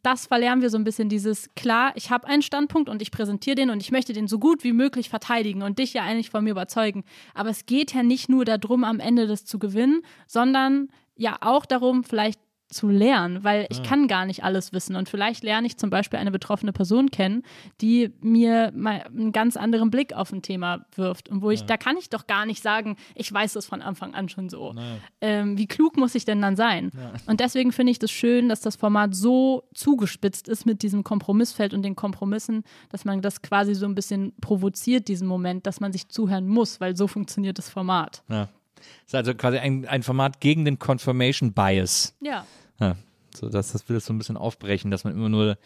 Das verlernen wir so ein bisschen, dieses, klar, ich habe einen Standpunkt und ich präsentiere den und ich möchte den so gut wie möglich verteidigen und dich ja eigentlich von mir überzeugen. Aber es geht ja nicht nur darum, am Ende das zu gewinnen, sondern ja auch darum, vielleicht zu lernen, weil ich kann gar nicht alles wissen und vielleicht lerne ich zum Beispiel eine betroffene Person kennen, die mir mal einen ganz anderen Blick auf ein Thema wirft und wo ich, da kann ich doch gar nicht sagen, ich weiß es von Anfang an schon so. Ähm, wie klug muss ich denn dann sein? Und deswegen finde ich das schön, dass das Format so zugespitzt ist mit diesem Kompromissfeld und den Kompromissen, dass man das quasi so ein bisschen provoziert, diesen Moment, dass man sich zuhören muss, weil so funktioniert das Format. ja. Das ist also quasi ein, ein Format gegen den Confirmation Bias. Ja. Ja. So, das, das will es so ein bisschen aufbrechen, dass man immer nur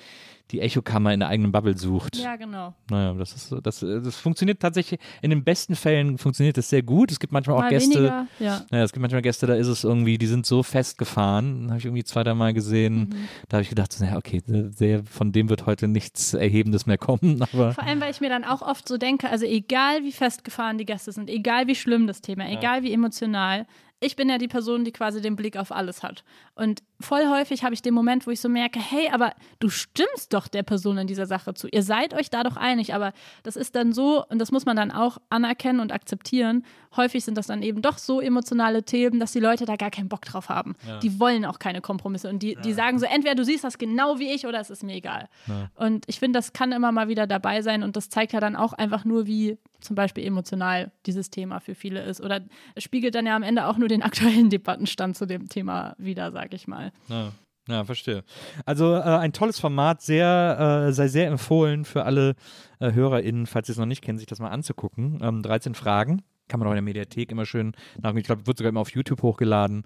die Echokammer in der eigenen Bubble sucht. Ja, genau. Naja, das ist so- das, das funktioniert tatsächlich, in den besten Fällen funktioniert das sehr gut. Es gibt manchmal auch Mal Gäste, weniger, ja. Naja, es gibt manchmal Gäste, da ist es irgendwie, die sind so festgefahren, habe ich irgendwie zwei, drei Mal gesehen. Mhm. Da habe ich gedacht, so, naja, okay, der, von dem wird heute nichts Erhebendes mehr kommen, aber Vor allem, weil ich mir dann auch oft so denke, also egal wie festgefahren die Gäste sind, egal wie schlimm das Thema, egal wie emotional, ich bin ja die Person, die quasi den Blick auf alles hat. Und voll häufig habe ich den Moment, wo ich so merke, hey, aber du stimmst doch der Person in dieser Sache zu. Ihr seid euch da doch einig, aber das ist dann so, und das muss man dann auch anerkennen und akzeptieren. Häufig sind das dann eben doch so emotionale Themen, dass die Leute da gar keinen Bock drauf haben. Die wollen auch keine Kompromisse. Und die, die sagen so, entweder du siehst das genau wie ich oder es ist mir egal. Und ich finde, das kann immer mal wieder dabei sein und das zeigt ja dann auch einfach nur, wie zum Beispiel emotional dieses Thema für viele ist. Oder es spiegelt dann ja am Ende auch nur den aktuellen Debattenstand zu dem Thema wieder, sag ich mal. Ja, ja verstehe. Also äh, ein tolles Format, sehr, äh, sei sehr empfohlen für alle äh, HörerInnen, falls sie es noch nicht kennen, sich das mal anzugucken. Ähm, 13 Fragen. Kann man auch in der Mediathek immer schön nachgucken. Ich glaube, wird sogar immer auf YouTube hochgeladen.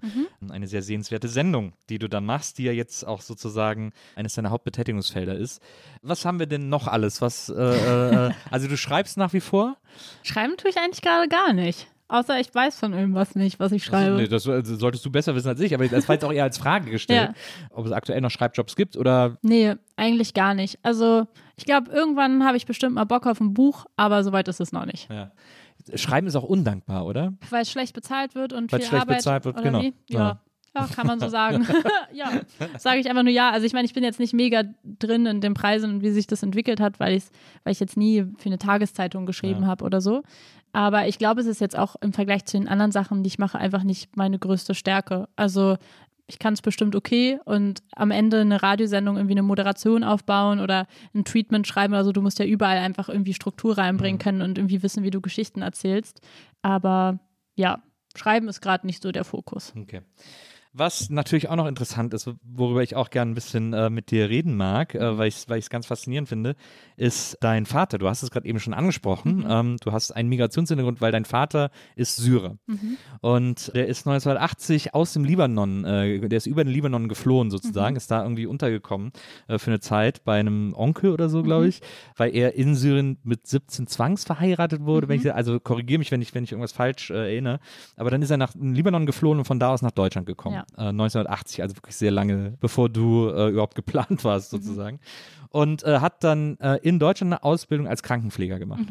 Eine sehr sehenswerte Sendung, die du dann machst, die ja jetzt auch sozusagen eines deiner Hauptbetätigungsfelder ist. Was haben wir denn noch alles? Was, äh, äh, also du schreibst nach wie vor? Schreiben tue ich eigentlich gerade gar nicht. Außer ich weiß von irgendwas nicht, was ich schreibe. Nee, das äh, solltest du besser wissen als ich, aber das war jetzt auch eher als Frage gestellt, ob es aktuell noch Schreibjobs gibt oder Nee, eigentlich gar nicht. Also, ich glaube, irgendwann habe ich bestimmt mal Bock auf ein Buch, aber soweit ist es noch nicht. Ja. Schreiben ist auch undankbar, oder? Weil es schlecht bezahlt wird und Weil viel es schlecht Arbeit. bezahlt wird, oder genau. Wie? Ja. Ja. ja. kann man so sagen. ja, sage ich einfach nur ja. Also ich meine, ich bin jetzt nicht mega drin in den Preisen und wie sich das entwickelt hat, weil, ich's, weil ich jetzt nie für eine Tageszeitung geschrieben Ja. habe oder so. Aber ich glaube, es ist jetzt auch im Vergleich zu den anderen Sachen, die ich mache, einfach nicht meine größte Stärke. Also ich kann es bestimmt okay und am Ende eine Radiosendung irgendwie eine Moderation aufbauen oder ein Treatment schreiben. Also du musst ja überall einfach irgendwie Struktur reinbringen können und irgendwie wissen, wie du Geschichten erzählst. Aber ja, Schreiben ist gerade nicht so der Fokus. Okay. Was natürlich auch noch interessant ist, worüber ich auch gerne ein bisschen äh, mit dir reden mag, äh, weil ich es weil ich's ganz faszinierend finde, ist dein Vater. Du hast es gerade eben schon angesprochen. Mhm. Ähm, du hast einen Migrationshintergrund, weil dein Vater ist Syrer. Mhm. Und der ist 1980 aus dem Libanon, äh, der ist über den Libanon geflohen sozusagen, Mhm. ist da irgendwie untergekommen äh, für eine Zeit bei einem Onkel oder so, Mhm. glaube ich, weil er in Syrien mit 17 zwangsverheiratet wurde. Wenn Mhm. ich, also korrigiere mich, wenn ich, wenn ich irgendwas falsch äh, erinnere. Aber dann ist er nach Libanon geflohen und von da aus nach Deutschland gekommen. Ja. Äh, 1980, also wirklich sehr lange, bevor du äh, überhaupt geplant warst, Mhm. sozusagen. Und äh, hat dann äh, in Deutschland eine Ausbildung als Krankenpfleger gemacht.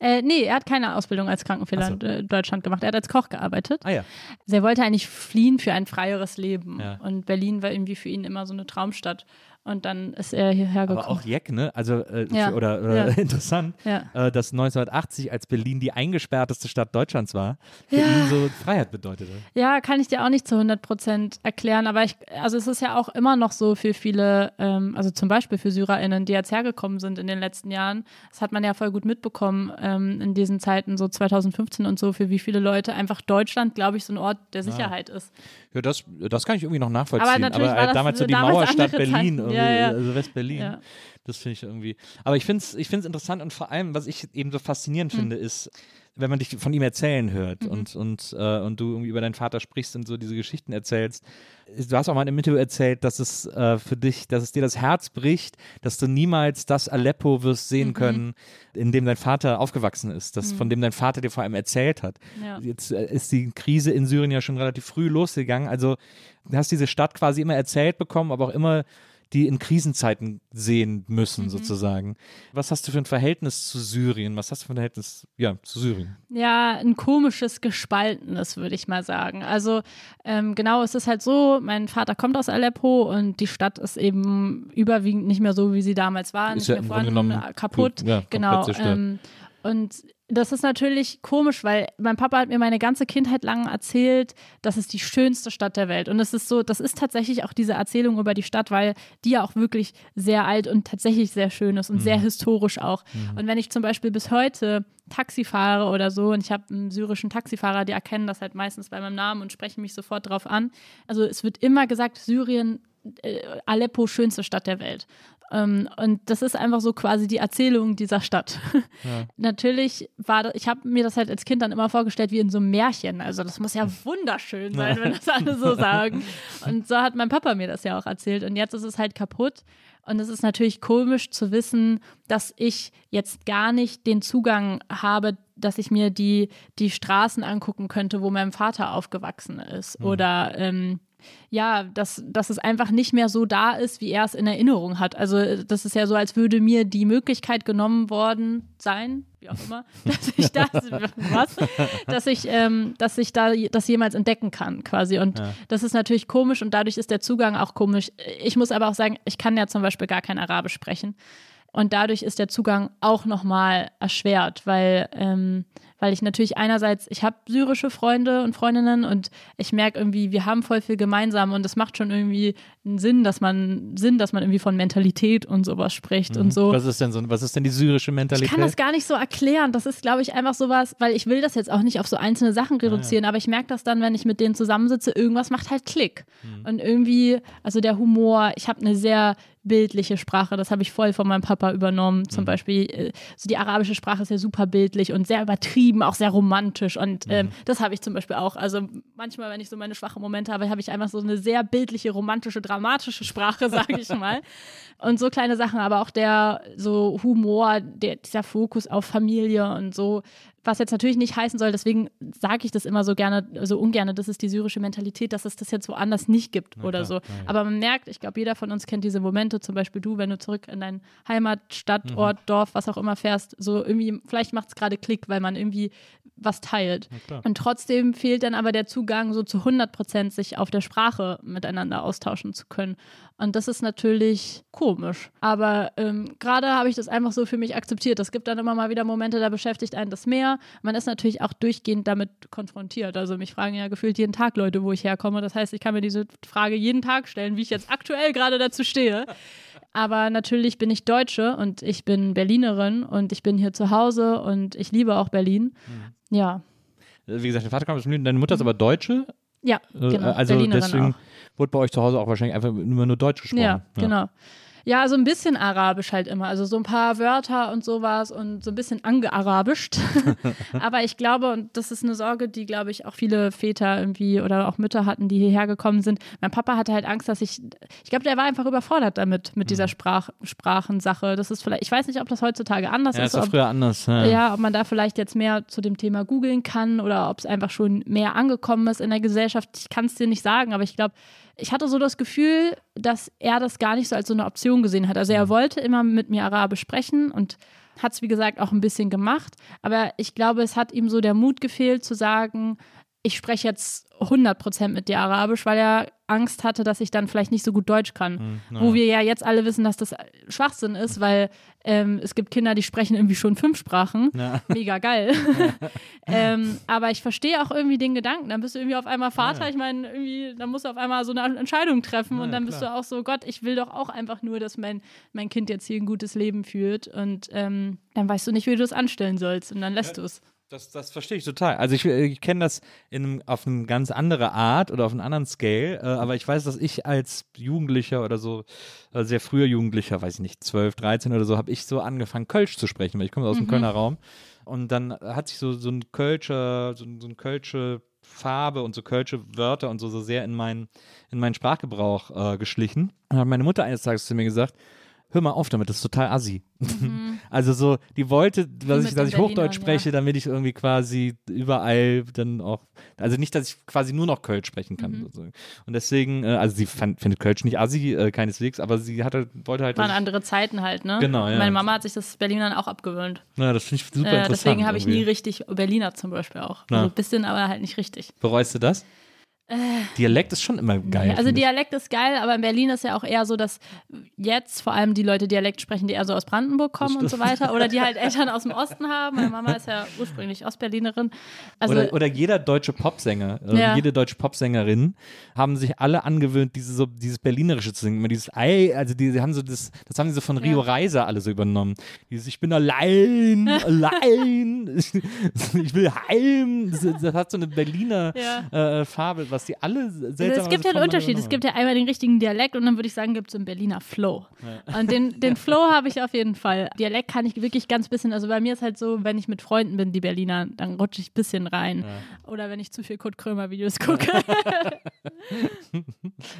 Äh, nee, er hat keine Ausbildung als Krankenpfleger Ach in äh, Deutschland gemacht. Er hat als Koch gearbeitet. Ah ja. Also er wollte eigentlich fliehen für ein freieres Leben. Ja. Und Berlin war irgendwie für ihn immer so eine Traumstadt. Und dann ist er hierher gekommen. Aber auch Jeck, ne? Also, äh, Ja. oder, oder Ja. interessant, Ja. äh, dass 1980, als Berlin die eingesperrteste Stadt Deutschlands war, für ihn so Freiheit bedeutete. Ja, kann ich dir auch nicht zu 100 Prozent erklären, aber ich, also es ist ja auch immer noch so für viele, ähm, also zum Beispiel für SyrerInnen, die jetzt hergekommen sind in den letzten Jahren. Das hat man ja voll gut mitbekommen ähm, in diesen Zeiten, so 2015 und so, für wie viele Leute einfach Deutschland, glaube ich, so ein Ort der Sicherheit ist. Ja, das, das kann ich irgendwie noch nachvollziehen. Aber natürlich war äh, das damals so die damals Mauerstadt Berlin, Ja, ja. also West-Berlin. Ja. Das finde ich irgendwie. Aber ich finde es ich find's interessant und vor allem, was ich eben so faszinierend finde, Hm. ist, wenn man dich von ihm erzählen hört Mhm. und, und, äh, und du irgendwie über deinen Vater sprichst und so diese Geschichten erzählst. Du hast auch mal in einem Interview erzählt, dass es äh, für dich, dass es dir das Herz bricht, dass du niemals das Aleppo wirst sehen Mhm. können, in dem dein Vater aufgewachsen ist, das, von dem dein Vater dir vor allem erzählt hat. Ja. Jetzt äh, ist die Krise in Syrien ja schon relativ früh losgegangen. Also du hast diese Stadt quasi immer erzählt bekommen, aber auch immer die in Krisenzeiten sehen müssen, Mhm. sozusagen. Was hast du für ein Verhältnis zu Syrien? Was hast du für ein Verhältnis, ja, zu Syrien? Ja, ein komisches, gespaltenes, würde ich mal sagen. Also ähm, genau, es ist halt so, mein Vater kommt aus Aleppo und die Stadt ist eben überwiegend nicht mehr so, wie sie damals war, Ist nicht ja im Grunde vorhanden, genommen kaputt. ja, genau. Ähm, und das ist natürlich komisch, weil mein Papa hat mir meine ganze Kindheit lang erzählt, das ist die schönste Stadt der Welt. Und es ist so, das ist tatsächlich auch diese Erzählung über die Stadt, weil die ja auch wirklich sehr alt und tatsächlich sehr schön ist und Mhm. sehr historisch auch. Und wenn ich zum Beispiel bis heute Taxi fahre oder so und ich habe einen syrischen Taxifahrer, die erkennen das halt meistens bei meinem Namen und sprechen mich sofort drauf an. Also es wird immer gesagt, Syrien, äh, Aleppo, schönste Stadt der Welt. Ähm, und das ist einfach so quasi die Erzählung dieser Stadt. Natürlich war das, ich habe mir das halt als Kind dann immer vorgestellt wie in so einem Märchen. Also das muss ja wunderschön sein, wenn das alle so sagen. Und so hat mein Papa mir das ja auch erzählt. Und jetzt ist es halt kaputt. Und es ist natürlich komisch zu wissen, dass ich jetzt gar nicht den Zugang habe, dass ich mir die, die Straßen angucken könnte, wo mein Vater aufgewachsen ist. Oder ähm, ja, dass, dass es einfach nicht mehr so da ist, wie er es in Erinnerung hat. Also das ist ja so, als würde mir die Möglichkeit genommen worden sein, wie auch immer, dass ich das, was, dass ich, ähm, dass ich da das jemals entdecken kann, quasi. Und das ist natürlich komisch und dadurch ist der Zugang auch komisch. Ich muss aber auch sagen, ich kann ja zum Beispiel gar kein Arabisch sprechen. Und dadurch ist der Zugang auch nochmal erschwert, weil, ähm, weil ich natürlich einerseits, ich habe syrische Freunde und Freundinnen und ich merke irgendwie, wir haben voll viel gemeinsam und es macht schon irgendwie einen Sinn, dass man Sinn, dass man irgendwie von Mentalität und sowas spricht und so. Was ist denn so, was ist denn die syrische Mentalität? Ich kann das gar nicht so erklären. Das ist, glaube ich, einfach sowas, weil ich will das jetzt auch nicht auf so einzelne Sachen reduzieren, aber ich merke das dann, wenn ich mit denen zusammensitze, irgendwas macht halt Klick. Und irgendwie, also der Humor, ich habe eine sehr bildliche Sprache, das habe ich voll von meinem Papa übernommen. Zum Beispiel, äh, so die arabische Sprache ist ja super bildlich und sehr übertrieben, auch sehr romantisch. Und ähm, das habe ich zum Beispiel auch. Also manchmal, wenn ich so meine schwachen Momente habe, habe ich einfach so eine sehr bildliche, romantische, dramatische Sprache, sage ich mal. Und so kleine Sachen, aber auch der so Humor, der, dieser Fokus auf Familie und so, was jetzt natürlich nicht heißen soll, deswegen sage ich das immer so gerne, so ungern, das ist die syrische Mentalität, dass es das jetzt woanders nicht gibt oder so. Aber man merkt, ich glaube, jeder von uns kennt diese Momente, zum Beispiel du, wenn du zurück in dein Heimatstadt, Ort, Dorf, was auch immer fährst, so irgendwie, vielleicht macht es gerade Klick, weil man irgendwie was teilt. Und trotzdem fehlt dann aber der Zugang, so zu 100 Prozent sich auf der Sprache miteinander austauschen zu können. Und das ist natürlich komisch. Aber ähm, gerade habe ich das einfach so für mich akzeptiert. Es gibt dann immer mal wieder Momente, da beschäftigt einen das mehr. Man ist natürlich auch durchgehend damit konfrontiert. Also mich fragen ja gefühlt jeden Tag Leute, wo ich herkomme. Das heißt, ich kann mir diese Frage jeden Tag stellen, wie ich jetzt aktuell gerade dazu stehe. Aber natürlich bin ich Deutsche und ich bin Berlinerin und ich bin hier zu Hause und ich liebe auch Berlin. Ja. Wie gesagt, dein Vater kommt aus Berlin, deine Mutter ist aber Deutsche. Ja, Äh, genau. also Berlinerin deswegen auch. wurde bei euch zu Hause auch wahrscheinlich einfach immer nur Deutsch gesprochen. Ja, genau. Ja, so ein bisschen arabisch halt immer. Also so ein paar Wörter und sowas und so ein bisschen angearabischt. Aber ich glaube, und das ist eine Sorge, die, glaube ich, auch viele Väter irgendwie oder auch Mütter hatten, die hierher gekommen sind. Mein Papa hatte halt Angst, dass ich, ich glaube, der war einfach überfordert damit, mit Mhm. dieser Sprach, Sprachensache. Das ist vielleicht, ich weiß nicht, ob das heutzutage anders Ja, ist. ob, früher anders. Ja. ja, ob man da vielleicht jetzt mehr zu dem Thema googeln kann oder ob es einfach schon mehr angekommen ist in der Gesellschaft. Ich kann es dir nicht sagen, aber ich glaube, ich hatte so das Gefühl, dass er das gar nicht so als so eine Option gesehen hat. Also er wollte immer mit mir Arabisch sprechen und hat es, wie gesagt, auch ein bisschen gemacht. Aber ich glaube, es hat ihm so der Mut gefehlt zu sagen, ich spreche jetzt 100% mit dir Arabisch, weil er Angst hatte, dass ich dann vielleicht nicht so gut Deutsch kann. Wo wir ja jetzt alle wissen, dass das Schwachsinn ist, weil ähm, es gibt Kinder, die sprechen irgendwie schon fünf Sprachen. Mega geil. ähm, aber ich verstehe auch irgendwie den Gedanken. Dann bist du irgendwie auf einmal Vater. Ich meine, irgendwie, dann musst du auf einmal so eine Entscheidung treffen und dann bist du auch so, Gott, ich will doch auch einfach nur, dass mein, mein Kind jetzt hier ein gutes Leben führt. Und ähm, dann weißt du nicht, wie du es anstellen sollst. Und dann lässt du es. Das, das verstehe ich total. Also ich, ich kenne das in, einem- auf eine ganz andere Art oder auf einen anderen Scale, äh, aber ich weiß, dass ich als Jugendlicher oder so, äh, sehr früher Jugendlicher, weiß ich nicht, 12, 13 oder so, habe ich so angefangen, Kölsch zu sprechen, weil ich komme aus dem Kölner Raum. Und dann hat sich so, so ein Kölscher, so, so ein Kölsche Farbe und so Kölsche Wörter und so, so sehr in meinen, in meinen Sprachgebrauch äh, geschlichen. Und dann hat meine Mutter eines Tages zu mir gesagt, hör mal auf damit, das ist total assi. also so, die wollte, dass ich, dass ich Hochdeutsch spreche, ja. damit ich irgendwie quasi überall dann auch, also nicht, dass ich quasi nur noch Kölsch sprechen kann. Mhm. sozusagen. Und deswegen, äh, also sie fand, findet Kölsch nicht assi, äh, keineswegs, aber sie hatte, wollte halt, Waren andere Zeiten halt, ne? Genau, ja. Meine Mama hat sich das Berlinern auch abgewöhnt. na, das finde ich super Äh, interessant. deswegen habe ich nie richtig Berliner zum Beispiel auch. Na. Also ein bisschen, aber halt nicht richtig. Bereust du das? Dialekt ist schon immer geil. Ja, also. Dialekt ist geil, aber in Berlin ist ja auch eher so, dass jetzt vor allem die Leute Dialekt sprechen, die eher so aus Brandenburg kommen und so weiter. Oder die halt Eltern aus dem Osten haben. Meine Mama ist ja ursprünglich Ostberlinerin. Also oder, oder jeder deutsche Popsänger, äh, Ja. jede deutsche Popsängerin haben sich alle angewöhnt, diese, so, dieses Berlinerische zu singen. Immer dieses Ei, also die, die haben so das, das haben sie so von Rio Reiser alle so übernommen. Dieses Ich bin allein, allein, ich, will heim. Das, das hat so eine Berliner Ja. äh, Farbe, was die alle seltsam es gibt ja einen Unterschied. Es gibt ja einmal den richtigen Dialekt und dann würde ich sagen, gibt es einen Berliner Flow. Und den, den Flow habe ich auf jeden Fall. Dialekt kann ich wirklich ganz bisschen, also bei mir ist halt so, wenn ich mit Freunden bin, die Berliner, dann rutsche ich ein bisschen rein. Oder wenn ich zu viel Kurt Krömer Videos gucke.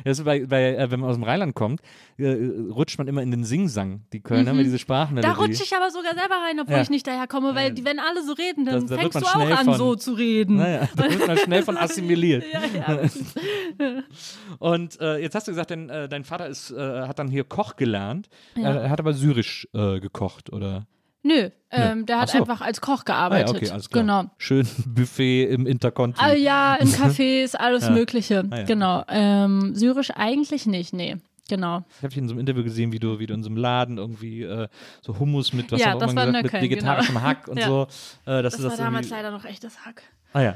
Das bei, bei, äh, wenn man aus dem Rheinland kommt, äh, rutscht man immer in den Singsang. Die Kölner, mit diese Sprachmelodie. Mhm. Da rutsche ich aber sogar selber rein, obwohl Ja. ich nicht daherkomme, weil die, wenn alle so reden, dann Da- da fängst du auch an, von- so zu reden. Naja, da wird man schnell von assimiliert. Ja, ja. Und äh, jetzt hast du gesagt, dein, äh, dein Vater ist, äh, hat dann hier Koch gelernt. Äh, er hat aber syrisch äh, gekocht, oder? Nö, ähm, der hat so. einfach als Koch Ah, gearbeitet. ja, okay, alles klar. Genau. Schön Buffet im Interconti. Ah, ja, in Cafés, alles Mögliche. Ah, ja. Genau. Ähm, Syrisch eigentlich nicht, nee. Genau. Ich habe dich in so einem Interview gesehen, wie du, wie du in so einem Laden irgendwie äh, so Hummus mit, was Ja, auch das immer gesagt, mit Neukölln, vegetarischem genau. Hack und Ja. so. Äh, Das du war damals leider noch echtes Hack. Ah ja.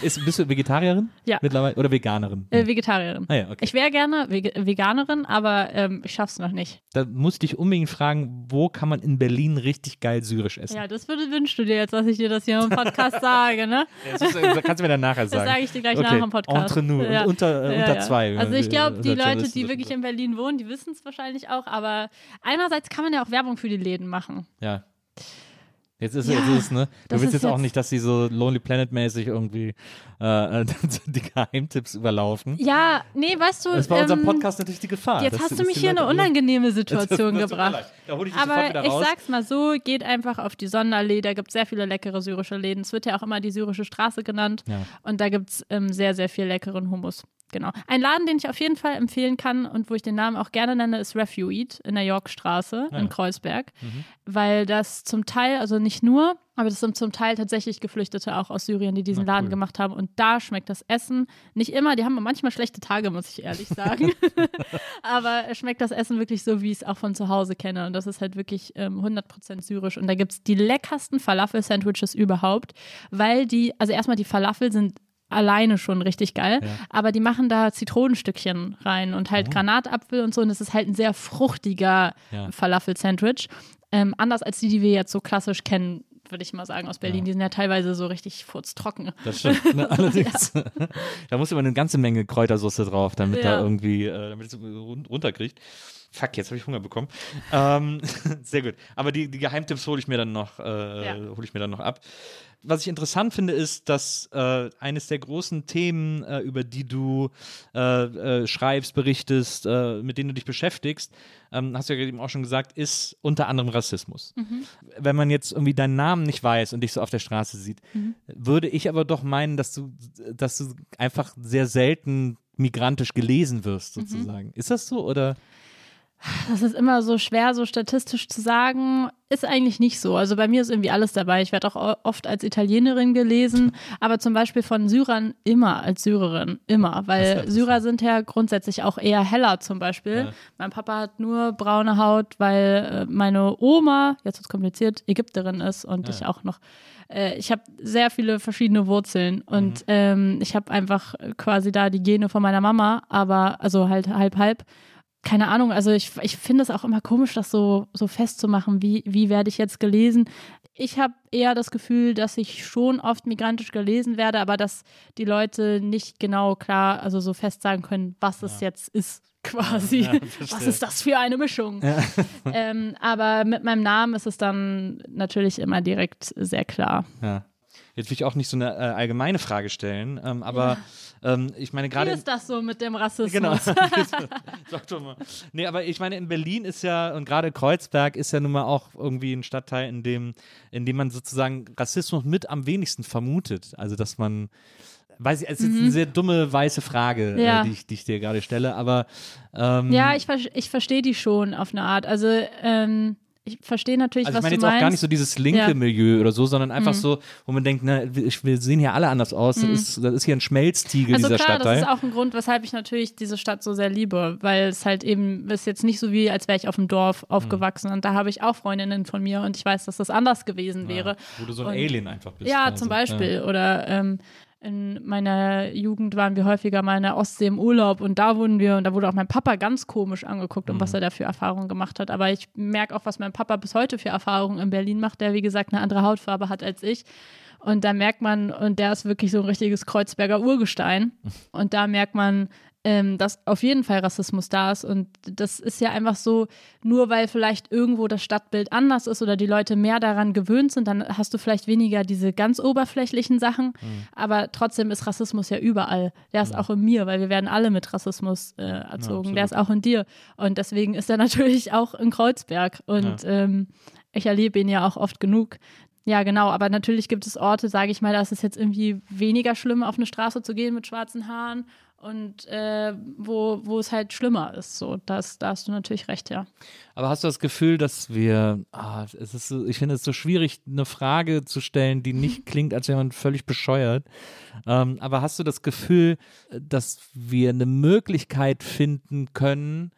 Ist, bist du Vegetarierin? Ja. Mittlerweile? Oder Veganerin? Äh, Vegetarierin. Ah ja, okay. Ich wäre gerne Vege Veganerin, aber ähm, ich schaff's noch nicht. Da musste ich unbedingt fragen, wo kann man in Berlin richtig geil syrisch essen? Ja, das würde, wünschst du dir jetzt, dass ich dir das hier im Podcast sage, ne? Das ist, äh, kannst du mir dann nachher sagen. Das sage ich dir gleich okay. nach dem Podcast. Entre nous, Ja. unter, äh, Ja, unter ja. zwei. Also ich glaube, die Unter Leute, die das wirklich in Berlin wohnen, die wissen es wahrscheinlich auch, aber einerseits kann man ja auch Werbung für die Läden machen. Ja. Jetzt ist, Ja, jetzt ist es, ne? Du das willst jetzt auch nicht, dass sie so Lonely Planet-mäßig irgendwie äh, die Geheimtipps überlaufen. Ja, nee, weißt du, Das ist bei unserem ähm, Podcast natürlich die Gefahr. Jetzt dass- hast du mich hier in eine unangenehme Situation Das gebracht. Da hol ich Aber ich sag's mal so, geht einfach auf die Sonderallee, da gibt es sehr viele leckere syrische Läden. Es wird ja auch immer die syrische Straße genannt. Ja. Und da gibt es ähm, sehr, sehr viel leckeren Hummus. Genau. Ein Laden, den ich auf jeden Fall empfehlen kann und wo ich den Namen auch gerne nenne, ist Refueat in der Yorkstraße in Kreuzberg. Mhm. Weil das zum Teil, also nicht nur, aber das sind zum Teil tatsächlich Geflüchtete auch aus Syrien, die diesen Na, Laden cool. gemacht haben. Und da schmeckt das Essen nicht immer, die haben manchmal schlechte Tage, muss ich ehrlich sagen. aber es schmeckt das Essen wirklich so, wie ich es auch von zu Hause kenne. Und das ist halt wirklich ähm, 100% syrisch. Und da gibt es die leckersten Falafel-Sandwiches überhaupt, weil die, also erstmal die Falafel sind alleine schon richtig geil, aber die machen da Zitronenstückchen rein und halt Granatapfel und so und es ist halt ein sehr fruchtiger Ja. Falafel-Sandwich. Ähm, anders als die, die wir jetzt so klassisch kennen würde ich mal sagen, aus Berlin. Die sind ja teilweise so richtig furztrocken. Das stimmt, ne, allerdings. da muss immer eine ganze Menge Kräutersoße drauf, damit Ja. da irgendwie, äh, damit es run- runterkriegt. Fuck, jetzt habe ich Hunger bekommen. Ähm, sehr gut. Aber die, die Geheimtipps hole ich mir dann noch, äh, Ja. hole ich mir dann noch ab. Was ich interessant finde, ist, dass äh, eines der großen Themen, äh, über die du äh, äh, schreibst, berichtest, äh, mit denen du dich beschäftigst, ähm, hast du ja eben auch schon gesagt, ist unter anderem Rassismus. Wenn man jetzt irgendwie deinen Namen nicht weiß und dich so auf der Straße sieht, würde ich aber doch meinen, dass du, dass du einfach sehr selten migrantisch gelesen wirst, sozusagen. Ist das so oder? Das ist immer so schwer, so statistisch zu sagen. Ist eigentlich nicht so. Also bei mir ist irgendwie alles dabei. Ich werde auch oft als Italienerin gelesen, aber zum Beispiel von Syrern immer als Syrerin. Immer. Weil Syrer sind ja grundsätzlich auch eher heller zum Beispiel. Mein Papa hat nur braune Haut, weil äh, meine Oma, jetzt wird kompliziert, Ägypterin ist und ich auch noch. Äh, ich habe sehr viele verschiedene Wurzeln und ähm, ich habe einfach quasi da die Gene von meiner Mama, aber also halt halb halb keine Ahnung, also ich, ich finde es auch immer komisch, das so, so festzumachen, wie, wie werde ich jetzt gelesen. Ich habe eher das Gefühl, dass ich schon oft migrantisch gelesen werde, aber dass die Leute nicht genau klar, also so fest sagen können, was es jetzt ist, quasi. Ja, was ist das für eine Mischung? ähm, aber mit meinem Namen ist es dann natürlich immer direkt sehr klar. Ja. Jetzt will ich auch nicht so eine äh, allgemeine Frage stellen, ähm, aber ähm, ich meine Wie gerade. ist das so mit dem Rassismus? Genau. Sag doch mal. Nee, aber ich meine, in Berlin ist ja, und gerade Kreuzberg ist ja nun mal auch irgendwie ein Stadtteil, in dem, in dem man sozusagen Rassismus mit am wenigsten vermutet. Also, dass man, weiß ich, es ist jetzt eine sehr dumme weiße Frage, Mhm. Ja. äh, die, ich, die ich dir gerade stelle, aber ähm, Ja, ich, ich verstehe die schon auf eine Art. Also, ähm, ich verstehe natürlich, Also ich was meine du jetzt meinst. auch gar nicht so dieses linke Ja. Mhm. Milieu oder so, sondern einfach so, wo man denkt, ne, ich- wir sehen hier alle anders aus. Das, ist, das ist hier ein Schmelztiegel, also dieser klar, Stadtteil. das ist auch ein Grund, weshalb ich natürlich diese Stadt so sehr liebe, weil es halt eben ist jetzt nicht so wie, als wäre ich auf dem Dorf aufgewachsen und da habe ich auch Freundinnen von mir und ich weiß, dass das anders gewesen wäre. wo du so ein Und- Alien einfach bist. Ja, quasi. zum Beispiel. Oder ähm, in meiner Jugend waren wir häufiger mal in der Ostsee im Urlaub und da wurden wir, und da wurde auch mein Papa ganz komisch angeguckt, um Mhm. was er da für Erfahrungen gemacht hat. Aber ich merke auch, was mein Papa bis heute für Erfahrungen in Berlin macht, der wie gesagt eine andere Hautfarbe hat als ich. Und da merkt man, und der ist wirklich so ein richtiges Kreuzberger Urgestein. Und da merkt man, ähm, dass auf jeden Fall Rassismus da ist. Und das ist ja einfach so, nur weil vielleicht irgendwo das Stadtbild anders ist oder die Leute mehr daran gewöhnt sind, dann hast du vielleicht weniger diese ganz oberflächlichen Sachen. Aber trotzdem ist Rassismus ja überall. Der ist auch in mir, weil wir werden alle mit Rassismus äh, erzogen. Der ist auch in dir. Und deswegen ist er natürlich auch in Kreuzberg. Und ähm, ich erlebe ihn ja auch oft genug. Ja, genau, aber natürlich gibt es Orte, sage ich mal, da ist es jetzt irgendwie weniger schlimm, auf eine Straße zu gehen mit schwarzen Haaren und äh, wo, wo es halt schlimmer ist. So, das, da hast du natürlich recht, ja. Aber hast du das Gefühl, dass wir, ah, es ist so, ich finde es so schwierig, eine Frage zu stellen, die nicht klingt, als wäre man völlig bescheuert. Ähm, aber hast du das Gefühl, dass wir eine Möglichkeit finden können,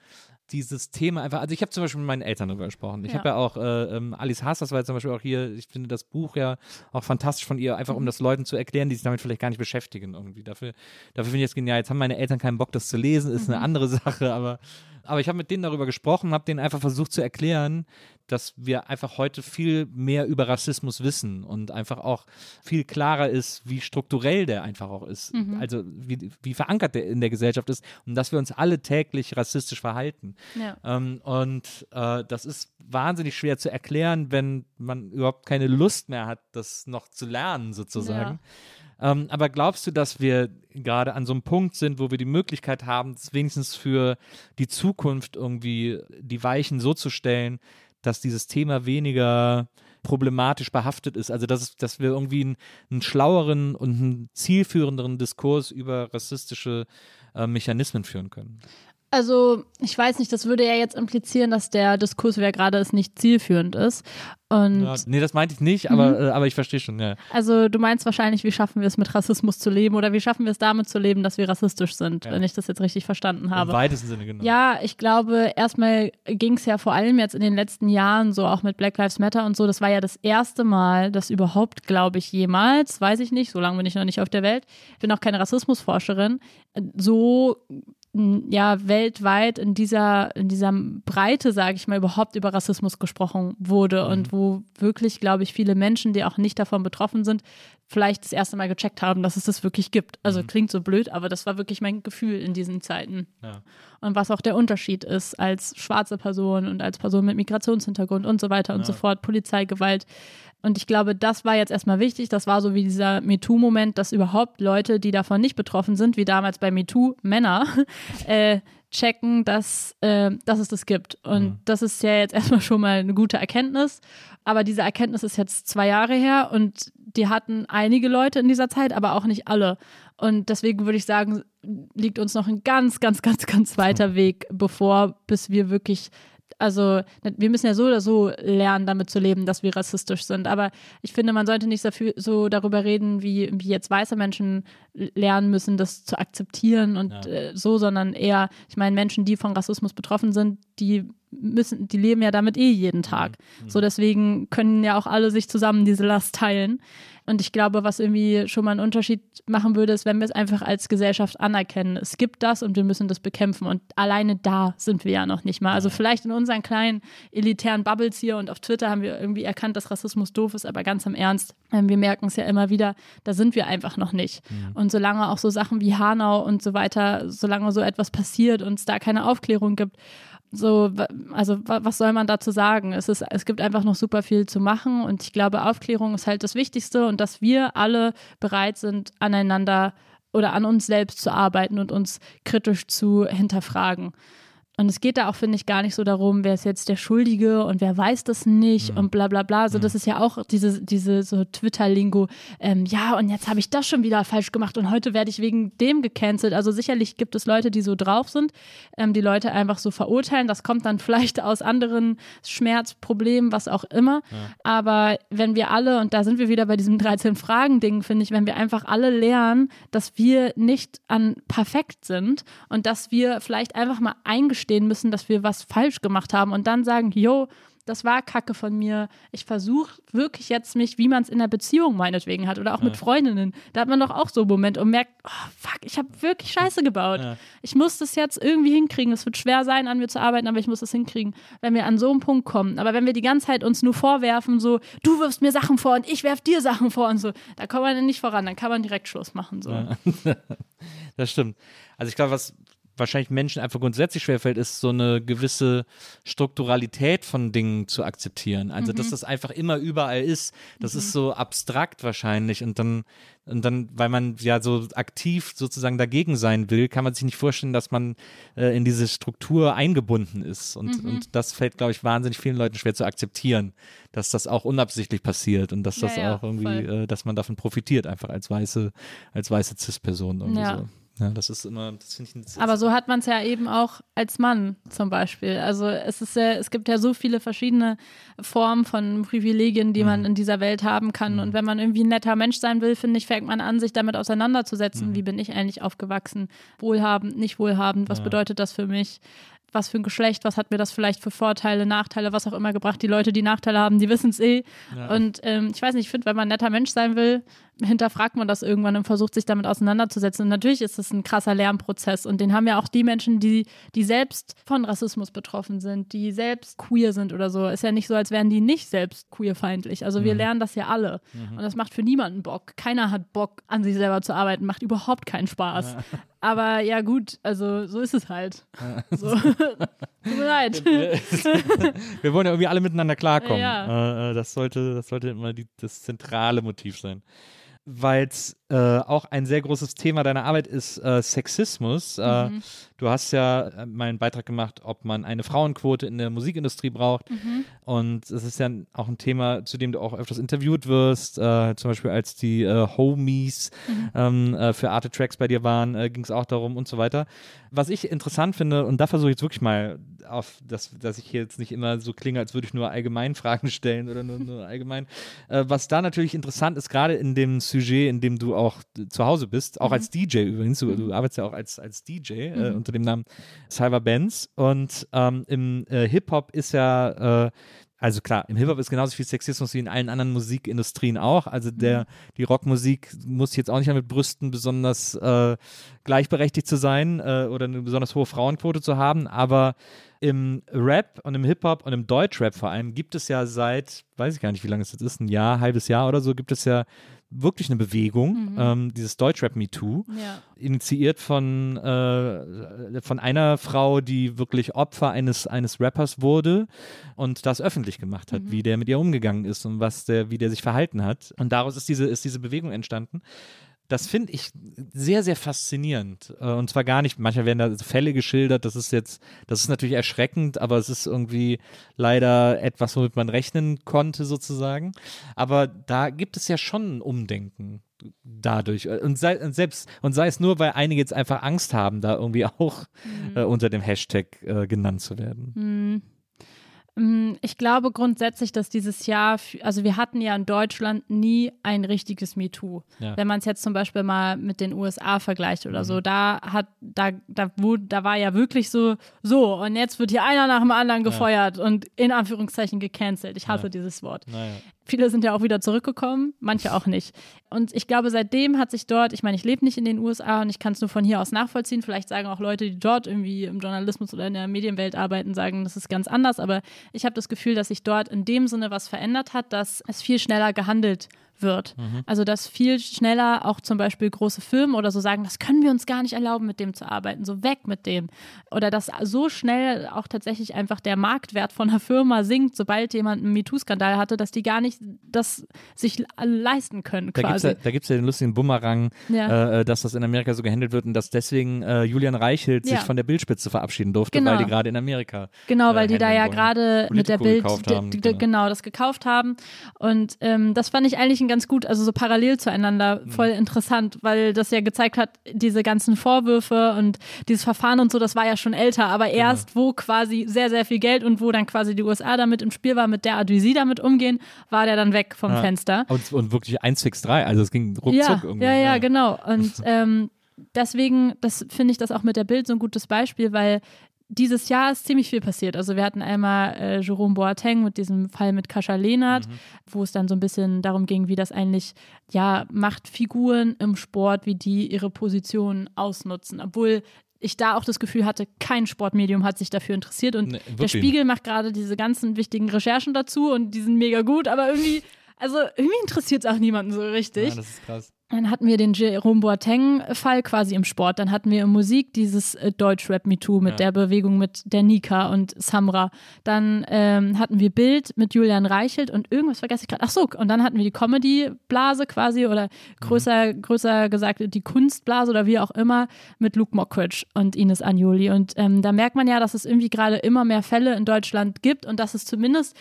dieses Thema einfach, also ich habe zum Beispiel mit meinen Eltern darüber gesprochen. Ich Ja. habe ja auch äh, ähm, Alice Haas, das war jetzt zum Beispiel auch hier, ich finde das Buch ja auch fantastisch von ihr, einfach um das Leuten zu erklären, die sich damit vielleicht gar nicht beschäftigen irgendwie. Dafür, dafür finde ich es genial. Jetzt haben meine Eltern keinen Bock, das zu lesen, ist eine andere Sache, aber, aber ich habe mit denen darüber gesprochen, habe denen einfach versucht zu erklären, dass wir einfach heute viel mehr über Rassismus wissen und einfach auch viel klarer ist, wie strukturell der einfach auch ist. Also wie, wie verankert der in der Gesellschaft ist und dass wir uns alle täglich rassistisch verhalten. Ja. Ähm, und äh, das ist wahnsinnig schwer zu erklären, wenn man überhaupt keine Lust mehr hat, das noch zu lernen, sozusagen. Ähm, aber glaubst du, dass wir gerade an so einem Punkt sind, wo wir die Möglichkeit haben, wenigstens für die Zukunft irgendwie die Weichen so zu stellen, dass dieses Thema weniger problematisch behaftet ist. Also dass, dass wir irgendwie einen, einen schlaueren und einen zielführenderen Diskurs über rassistische äh, Mechanismen führen können. Also, ich weiß nicht, das würde ja jetzt implizieren, dass der Diskurs, wer gerade ist, nicht zielführend ist. Und Ja, nee, das meinte ich nicht, aber, äh, aber ich verstehe schon, ja. also du meinst wahrscheinlich, wie schaffen wir es mit Rassismus zu leben oder wie schaffen wir es damit zu leben, dass wir rassistisch sind, Ja. wenn ich das jetzt richtig verstanden Im habe. weitesten Sinne, genau. Ja, ich glaube, erstmal ging es ja vor allem jetzt in den letzten Jahren so auch mit Black Lives Matter und so. Das war ja das erste Mal, dass überhaupt, glaube ich, jemals, weiß ich nicht, so lange bin ich noch nicht auf der Welt, bin auch keine Rassismusforscherin, so ja weltweit in dieser in dieser Breite, sage ich mal, überhaupt über Rassismus gesprochen wurde mhm. und wo wirklich, glaube ich, viele Menschen, die auch nicht davon betroffen sind, vielleicht das erste Mal gecheckt haben, dass es das wirklich gibt. Also mhm. klingt so blöd, aber das war wirklich mein Gefühl in diesen Zeiten. Ja. Und was auch der Unterschied ist als schwarze Person und als Person mit Migrationshintergrund und so weiter ja. und so fort, Polizeigewalt. Und ich glaube, das war jetzt erstmal wichtig. Das war so wie dieser MeToo-Moment, dass überhaupt Leute, die davon nicht betroffen sind, wie damals bei MeToo, Männer, äh, checken, dass, äh, dass es das gibt. Und mhm. das ist ja jetzt erstmal schon mal eine gute Erkenntnis. Aber diese Erkenntnis ist jetzt zwei Jahre her und die hatten einige Leute in dieser Zeit, aber auch nicht alle. Und deswegen würde ich sagen, liegt uns noch ein ganz, ganz, ganz, ganz weiter Weg bevor, bis wir wirklich also wir müssen ja so oder so lernen, damit zu leben, dass wir rassistisch sind. Aber ich finde, man sollte nicht so darüber reden, wie, wie jetzt weiße Menschen lernen müssen, das zu akzeptieren und ja. äh, so, sondern eher, ich meine, Menschen, die von Rassismus betroffen sind, die müssen, die leben ja damit eh jeden Tag. Mhm. So deswegen können ja auch alle sich zusammen diese Last teilen. Und ich glaube, was irgendwie schon mal einen Unterschied machen würde, ist, wenn wir es einfach als Gesellschaft anerkennen. Es gibt das und wir müssen das bekämpfen. Und alleine da sind wir ja noch nicht mal. Also vielleicht in unseren kleinen elitären Bubbles hier und auf Twitter haben wir irgendwie erkannt, dass Rassismus doof ist, aber ganz im Ernst, ähm, wir merken es ja immer wieder, da sind wir einfach noch nicht. Mhm. Und solange auch so Sachen wie Hanau und so weiter, solange so etwas passiert und es da keine Aufklärung gibt, so, also was soll man dazu sagen? Es, ist, es gibt einfach noch super viel zu machen und ich glaube, Aufklärung ist halt das Wichtigste und dass wir alle bereit sind, aneinander oder an uns selbst zu arbeiten und uns kritisch zu hinterfragen. Und es geht da auch, finde ich, gar nicht so darum, wer ist jetzt der Schuldige und wer weiß das nicht mhm. und bla bla bla. So, mhm. das ist ja auch diese, diese so Twitter-Lingo. Ähm, ja, und jetzt habe ich das schon wieder falsch gemacht und heute werde ich wegen dem gecancelt. Also sicherlich gibt es Leute, die so drauf sind, ähm, die Leute einfach so verurteilen. Das kommt dann vielleicht aus anderen Schmerzproblemen, was auch immer. Ja. Aber wenn wir alle, und da sind wir wieder bei diesem 13-Fragen-Ding, finde ich, wenn wir einfach alle lernen, dass wir nicht an perfekt sind und dass wir vielleicht einfach mal eingestehen eingestehen müssen, dass wir was falsch gemacht haben und dann sagen, yo, das war Kacke von mir. Ich versuche wirklich jetzt mich, wie man es in der Beziehung meinetwegen hat oder auch ja. mit Freundinnen. Da hat man doch auch so einen Moment und merkt, oh, fuck, ich habe wirklich Scheiße gebaut. Ja. Ich muss das jetzt irgendwie hinkriegen. Es wird schwer sein, an mir zu arbeiten, aber ich muss das hinkriegen, wenn wir an so einen Punkt kommen. Aber wenn wir die ganze Zeit uns nur vorwerfen, so, du wirfst mir Sachen vor und ich werf dir Sachen vor und so, da kommt man nicht voran. Dann kann man direkt Schluss machen. So. Ja. das stimmt. Also ich glaube, was wahrscheinlich Menschen einfach grundsätzlich schwerfällt, ist so eine gewisse Strukturalität von Dingen zu akzeptieren. Also, mhm. dass das einfach immer überall ist. Das mhm. ist so abstrakt wahrscheinlich. Und dann, und dann, weil man ja so aktiv sozusagen dagegen sein will, kann man sich nicht vorstellen, dass man äh, in diese Struktur eingebunden ist. Und, mhm. und das fällt, glaube ich, wahnsinnig vielen Leuten schwer zu akzeptieren, dass das auch unabsichtlich passiert und dass das ja, auch irgendwie, äh, dass man davon profitiert, einfach als weiße, als weiße Cis-Person irgendwie ja. so. Ja, das ist immer, das finde ich. Aber so hat man es ja eben auch als Mann zum Beispiel. Also es ist ja, es gibt ja so viele verschiedene Formen von Privilegien, die mhm. man in dieser Welt haben kann. Mhm. Und wenn man irgendwie ein netter Mensch sein will, finde ich, fängt man an, sich damit auseinanderzusetzen. Mhm. Wie bin ich eigentlich aufgewachsen? Wohlhabend, nicht wohlhabend? Was ja. bedeutet das für mich? was für ein Geschlecht, was hat mir das vielleicht für Vorteile, Nachteile, was auch immer gebracht. Die Leute, die Nachteile haben, die wissen es eh. Ja. Und ähm, ich weiß nicht, ich finde, wenn man ein netter Mensch sein will, hinterfragt man das irgendwann und versucht sich damit auseinanderzusetzen. Und natürlich ist es ein krasser Lernprozess und den haben ja auch die Menschen, die, die selbst von Rassismus betroffen sind, die selbst queer sind oder so. Ist ja nicht so, als wären die nicht selbst queerfeindlich. Also wir mhm. lernen das ja alle. Mhm. Und das macht für niemanden Bock. Keiner hat Bock, an sich selber zu arbeiten. Macht überhaupt keinen Spaß. Ja. Aber ja, gut, also so ist es halt. So. Tut mir leid. Wir wollen ja irgendwie alle miteinander klarkommen. Ja. Äh, äh, das, sollte, das sollte immer die, das zentrale Motiv sein weil es äh, auch ein sehr großes Thema deiner Arbeit ist, äh, Sexismus. Äh, mhm. Du hast ja äh, mal einen Beitrag gemacht, ob man eine Frauenquote in der Musikindustrie braucht. Mhm. Und es ist ja auch ein Thema, zu dem du auch öfters interviewt wirst. Äh, zum Beispiel als die äh, Homies mhm. ähm, für Arte Tracks bei dir waren, ging es auch darum und so weiter. Was ich interessant finde, und da versuche ich jetzt wirklich mal auf, dass, dass ich hier jetzt nicht immer so klinge, als würde ich nur allgemein Fragen stellen oder nur, nur allgemein. was da natürlich interessant ist, gerade in dem Sujet, in dem du auch zu Hause bist, auch mhm. als DJ übrigens, du, du, mhm. arbeitest ja auch als, als DJ äh, mhm. unter dem Namen Cyber Benz. Und ähm, im äh, Hip-Hop ist ja äh, also klar, im Hip-Hop ist genauso viel Sexismus wie in allen anderen Musikindustrien auch. Also der, die Rockmusik muss jetzt auch nicht damit brüsten, besonders äh, gleichberechtigt zu sein äh, oder eine besonders hohe Frauenquote zu haben, aber im Rap und im Hip-Hop und im Deutschrap vor allem gibt es ja seit, weiß ich gar nicht, wie lange es jetzt ist, ein Jahr, halbes Jahr oder so, gibt es ja wirklich eine Bewegung, ähm, dieses Deutschrap Me Too, Ja. initiiert von, äh, von einer Frau, die wirklich Opfer eines, eines Rappers wurde und das öffentlich gemacht hat, wie der mit ihr umgegangen ist und was der, wie der sich verhalten hat. Und daraus ist diese, ist diese Bewegung entstanden. Das finde ich sehr, sehr faszinierend. Äh, Und zwar gar nicht, manchmal werden da Fälle geschildert, das ist jetzt, das ist natürlich erschreckend, aber es ist irgendwie leider etwas, womit man rechnen konnte, sozusagen. Aber da gibt es ja schon ein Umdenken dadurch. Und sei, und selbst, und sei es nur, weil einige jetzt einfach Angst haben, da irgendwie auch äh, unter dem Hashtag äh, genannt zu werden. Mm, Ich glaube grundsätzlich, dass dieses Jahr, also wir hatten ja in Deutschland nie ein richtiges MeToo. Ja. Wenn man es jetzt zum Beispiel mal mit den USA vergleicht oder Mhm. so, da hat, da, da, wo, da war ja wirklich so, so, und jetzt wird hier einer nach dem anderen gefeuert und in Anführungszeichen gecancelt. Ich hasse dieses Wort. Viele sind ja auch wieder zurückgekommen, manche auch nicht. Und ich glaube, seitdem hat sich dort, ich meine, ich lebe nicht in den USA und ich kann es nur von hier aus nachvollziehen. Vielleicht sagen auch Leute, die dort irgendwie im Journalismus oder in der Medienwelt arbeiten, sagen, das ist ganz anders. Aber ich habe das Gefühl, dass sich dort in dem Sinne was verändert hat, dass es viel schneller gehandelt wird. Also, dass viel schneller auch zum Beispiel große Firmen oder so sagen, das können wir uns gar nicht erlauben, mit dem zu arbeiten, so weg mit dem. Oder dass so schnell auch tatsächlich einfach der Marktwert von einer Firma sinkt, sobald jemand einen MeToo-Skandal hatte, dass die gar nicht das sich leisten können Da gibt es quasi. ja, gibt's ja den lustigen Bumerang, Ja. äh, dass das in Amerika so gehandelt wird und dass deswegen äh, Julian Reichelt Ja. sich von der Bildspitze verabschieden durfte, Genau. weil die gerade in Amerika. Genau, weil äh, die da ja gerade mit der Bild haben, genau. genau. das gekauft haben. Und ähm, das fand ich eigentlich ein ganz gut, also so parallel zueinander Mhm. voll interessant, weil das ja gezeigt hat, diese ganzen Vorwürfe und dieses Verfahren und so, das war ja schon älter, aber Genau. erst wo quasi sehr, sehr viel Geld und wo dann quasi die USA damit im Spiel war, mit der Art, wie sie damit umgehen, war der dann weg vom Ja. Fenster. Und, und wirklich 163, also es ging ruckzuck Ja, irgendwie. ja, ja, genau. Und ähm, deswegen, das finde ich das auch mit der Bild so ein gutes Beispiel, weil dieses Jahr ist ziemlich viel passiert. Also wir hatten einmal äh, Jerome Boateng mit diesem Fall mit Kascha Lehnert, wo es dann so ein bisschen darum ging, wie das eigentlich, ja, Machtfiguren im Sport, wie die ihre Position ausnutzen. Obwohl ich da auch das Gefühl hatte, kein Sportmedium hat sich dafür interessiert und Nee, der. Spiegel macht gerade diese ganzen wichtigen Recherchen dazu und die sind mega gut, aber irgendwie, also irgendwie interessiert es auch niemanden so richtig. Ja, das ist krass. Dann hatten wir den Jerome Boateng-Fall quasi im Sport. Dann hatten wir in Musik dieses äh, Deutschrap Me Too mit der Bewegung mit der Nika und Samra. Dann ähm, hatten wir Bild mit Julian Reichelt und irgendwas vergesse ich gerade. Ach so, und dann hatten wir die Comedy-Blase quasi oder größer, größer gesagt die Kunstblase oder wie auch immer mit Luke Mockridge und Ines Anjoli. Und ähm, da merkt man ja, dass es irgendwie gerade immer mehr Fälle in Deutschland gibt und dass es zumindest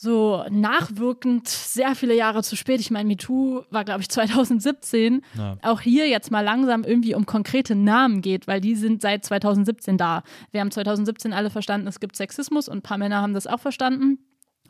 so nachwirkend sehr viele Jahre zu spät. Ich meine, MeToo war, glaube ich, 2017. Auch hier jetzt mal langsam irgendwie um konkrete Namen geht, weil die sind seit 2017 da. Wir haben 2017 alle verstanden, es gibt Sexismus und ein paar Männer haben das auch verstanden.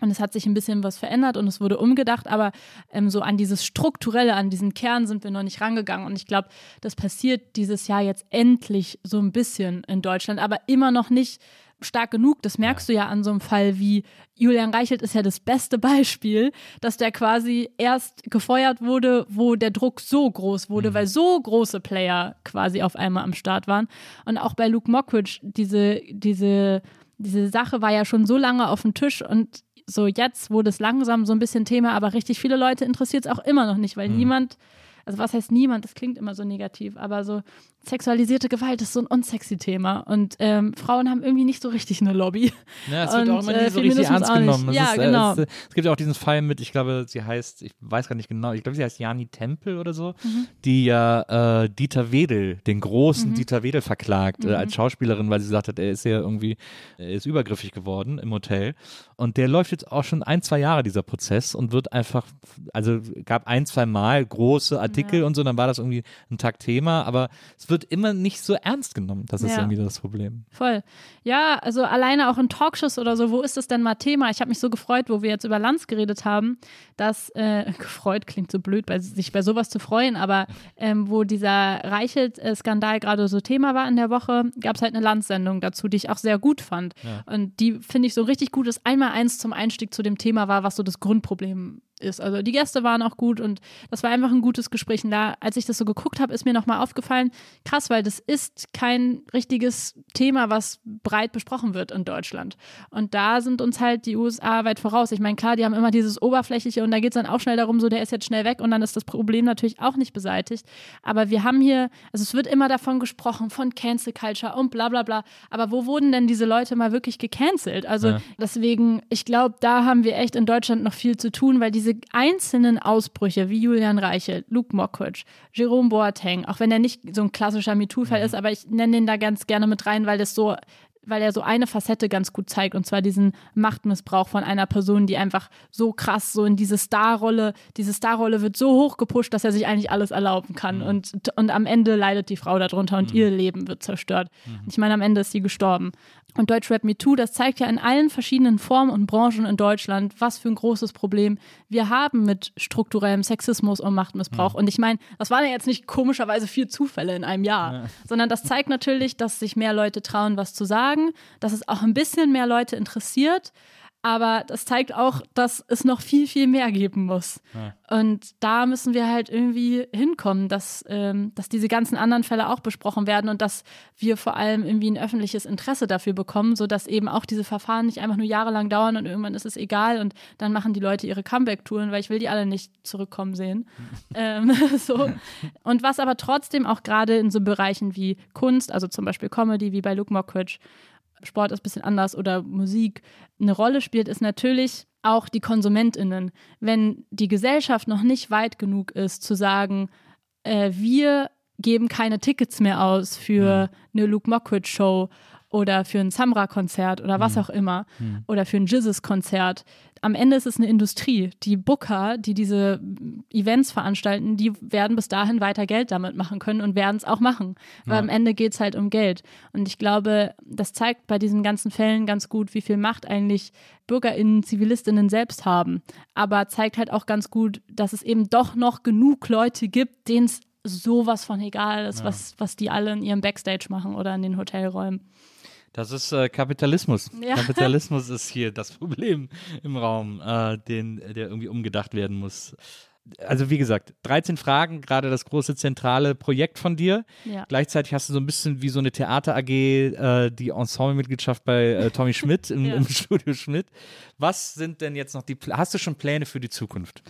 Und es hat sich ein bisschen was verändert und es wurde umgedacht, aber ähm, so an dieses Strukturelle, an diesen Kern sind wir noch nicht rangegangen. Und ich glaube, das passiert dieses Jahr jetzt endlich so ein bisschen in Deutschland, aber immer noch nicht stark genug. Das merkst du ja an so einem Fall wie Julian Reichelt ist ja das beste Beispiel, dass der quasi erst gefeuert wurde, wo der Druck so groß wurde, weil so große Player quasi auf einmal am Start waren. Und auch bei Luke Mockridge, diese, diese, diese Sache war ja schon so lange auf dem Tisch und so jetzt wurde es langsam so ein bisschen Thema, aber richtig viele Leute interessiert es auch immer noch nicht, weil niemand, also was heißt niemand, das klingt immer so negativ, aber so sexualisierte Gewalt ist so ein unsexy Thema und ähm, Frauen haben irgendwie nicht so richtig eine Lobby. Ja, es wird Und, auch immer äh, nie so richtig ernst nicht. genommen. Es Ja, ist, genau. Äh, es, es gibt ja auch diesen Fall mit, ich glaube, sie heißt, ich weiß gar nicht genau, ich glaube, sie heißt Jani Tempel oder so, Mhm. die ja äh, Dieter Wedel, den großen Dieter Wedel verklagt Mhm. äh, als Schauspielerin, weil sie gesagt hat, er ist ja irgendwie, er ist übergriffig geworden im Hotel. Und der läuft jetzt auch schon ein, zwei Jahre, dieser Prozess, und wird einfach, also gab ein, zwei Mal große Artikel Artikel und so, dann war das irgendwie ein Tag Thema, aber es wird immer nicht so ernst genommen. Das ist Ja. irgendwie das Problem. Voll. Ja, also alleine auch in Talkshows oder so, wo ist das denn mal Thema? Ich habe mich so gefreut, wo wir jetzt über Lanz geredet haben, dass, äh, gefreut klingt so blöd, bei, sich bei sowas zu freuen, aber ähm, wo dieser Reichelt-Skandal gerade so Thema war in der Woche, gab es halt eine Lanz-Sendung dazu, die ich auch sehr gut fand. Und die finde ich so richtig gut, dass einmal eins zum Einstieg zu dem Thema war, was so das Grundproblem ist. Also die Gäste waren auch gut und das war einfach ein gutes Gespräch. Und da, als ich das so geguckt habe, ist mir nochmal aufgefallen, krass, weil das ist kein richtiges Thema, was breit besprochen wird in Deutschland. Und da sind uns halt die USA weit voraus. Ich meine, klar, die haben immer dieses Oberflächliche und da geht es dann auch schnell darum, so der ist jetzt schnell weg und dann ist das Problem natürlich auch nicht beseitigt. Aber wir haben hier, also es wird immer davon gesprochen, von Cancel Culture und bla bla bla. Aber wo wurden denn diese Leute mal wirklich gecancelt? Also Ja. deswegen, ich glaube, da haben wir echt in Deutschland noch viel zu tun, weil diese einzelnen Ausbrüche wie Julian Reichelt, Luke Mockridge, Jerome Boateng, auch wenn er nicht so ein klassischer MeToo-Fall ist, aber ich nenne den da ganz gerne mit rein, weil das so weil er so eine Facette ganz gut zeigt, und zwar diesen Machtmissbrauch von einer Person, die einfach so krass so in diese Starrolle, diese Starrolle wird so hoch gepusht, dass er sich eigentlich alles erlauben kann. Und, und am Ende leidet die Frau darunter und ihr Leben wird zerstört. Ich meine, am Ende ist sie gestorben. Und Deutschrap Me Too, das zeigt ja in allen verschiedenen Formen und Branchen in Deutschland, was für ein großes Problem wir haben mit strukturellem Sexismus und Machtmissbrauch. Und ich meine, das waren ja jetzt nicht komischerweise vier Zufälle in einem Jahr, sondern das zeigt natürlich, dass sich mehr Leute trauen, was zu sagen, dass es auch ein bisschen mehr Leute interessiert. Aber das zeigt auch, dass es noch viel, viel mehr geben muss. Und da müssen wir halt irgendwie hinkommen, dass, ähm, dass diese ganzen anderen Fälle auch besprochen werden und dass wir vor allem irgendwie ein öffentliches Interesse dafür bekommen, sodass eben auch diese Verfahren nicht einfach nur jahrelang dauern und irgendwann ist es egal und dann machen die Leute ihre Comeback-Touren, weil ich will die alle nicht zurückkommen sehen. ähm, so. Und was aber trotzdem auch gerade in so Bereichen wie Kunst, also zum Beispiel Comedy, wie bei Luke Mockridge, Sport ist ein bisschen anders oder Musik eine Rolle spielt, ist natürlich auch die KonsumentInnen. Wenn die Gesellschaft noch nicht weit genug ist, zu sagen, äh, wir geben keine Tickets mehr aus für eine Luke Mockridge Show oder für ein Samra-Konzert oder was auch immer oder für ein Jizzes-Konzert. Am Ende ist es eine Industrie. Die Booker, die diese Events veranstalten, die werden bis dahin weiter Geld damit machen können und werden es auch machen. Weil am Ende geht es halt um Geld. Und ich glaube, das zeigt bei diesen ganzen Fällen ganz gut, wie viel Macht eigentlich BürgerInnen, ZivilistInnen selbst haben. Aber zeigt halt auch ganz gut, dass es eben doch noch genug Leute gibt, denen es sowas von egal ist, was, was die alle in ihrem Backstage machen oder in den Hotelräumen. Das ist äh, Kapitalismus. Ja. Kapitalismus ist hier das Problem im Raum, äh, den, der irgendwie umgedacht werden muss. Also wie gesagt, 13 Fragen, gerade das große zentrale Projekt von dir. Ja. Gleichzeitig hast du so ein bisschen wie so eine Theater AG äh, die Ensemblemitgliedschaft bei äh, Tommy Schmidt im, Ja. im Studio Schmidt. Was sind denn jetzt noch die hast du schon Pläne für die Zukunft?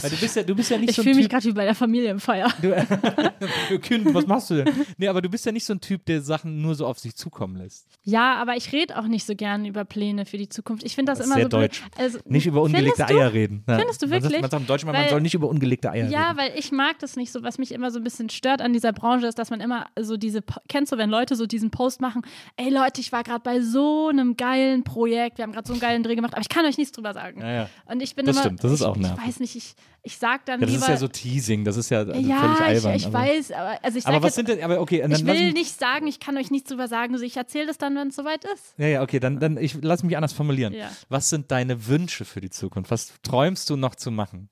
Weil du bist ja du bist ja nicht Ich so fühle mich gerade wie bei der Familienfeier. du, kind, was machst du denn? Nee, aber du bist ja nicht so ein Typ, der Sachen nur so auf sich zukommen lässt. Ja, aber ich rede auch nicht so gern über Pläne für die Zukunft. Ich finde das, Das ist immer sehr so deutsch. Also, Nicht über ungelegte? Eier reden. Findest du wirklich? Man sagt im Deutschen, man soll nicht über ungelegte Eier Ja, reden. weil ich mag das nicht so. Was mich immer so ein bisschen stört an dieser Branche ist, dass man immer so diese, kennst du, wenn Leute so diesen Post machen, ey Leute, ich war gerade bei so einem geilen Projekt, wir haben gerade so einen geilen Dreh gemacht, aber ich kann euch nichts drüber sagen. Ja, ja. Und ich bin Das immer, stimmt, das ist ich, auch ich nervig. weiß nicht, ich, ich sag dann Ja, das lieber, ist ja so Teasing, das ist ja also ja, völlig albern. ich, ich aber, weiß, aber also ich sag aber was jetzt, sind denn, aber okay, dann ich will nicht sagen, ich kann euch nichts drüber sagen, also ich erzähle das dann, wenn es soweit ist. Ja, ja, okay, dann, dann ich lass mich anders formulieren. Ja. Was sind deine Wünsche für die Zukunft? Was träumst du noch zu machen?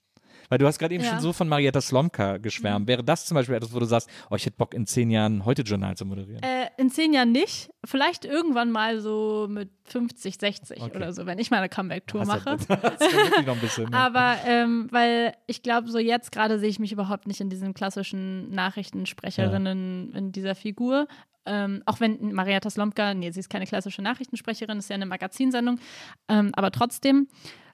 Weil du hast gerade eben Ja. Mhm. schon so von Marietta Slomka geschwärmt. Wäre das zum Beispiel etwas, wo du sagst, oh, ich hätte Bock in zehn Jahren heute Journal zu moderieren? Äh, in zehn Jahren nicht. Vielleicht irgendwann mal so mit 50, 60 Okay. oder so, wenn ich mal eine Comeback-Tour ja- mache. Das ja noch ein bisschen. Aber ähm, weil ich glaube, so jetzt gerade sehe ich mich überhaupt nicht in diesen klassischen Nachrichtensprecherinnen in dieser Figur. Ähm, auch wenn Marietta Slomka, nee, sie ist keine klassische Nachrichtensprecherin, ist ja eine Magazinsendung. Ähm, aber trotzdem,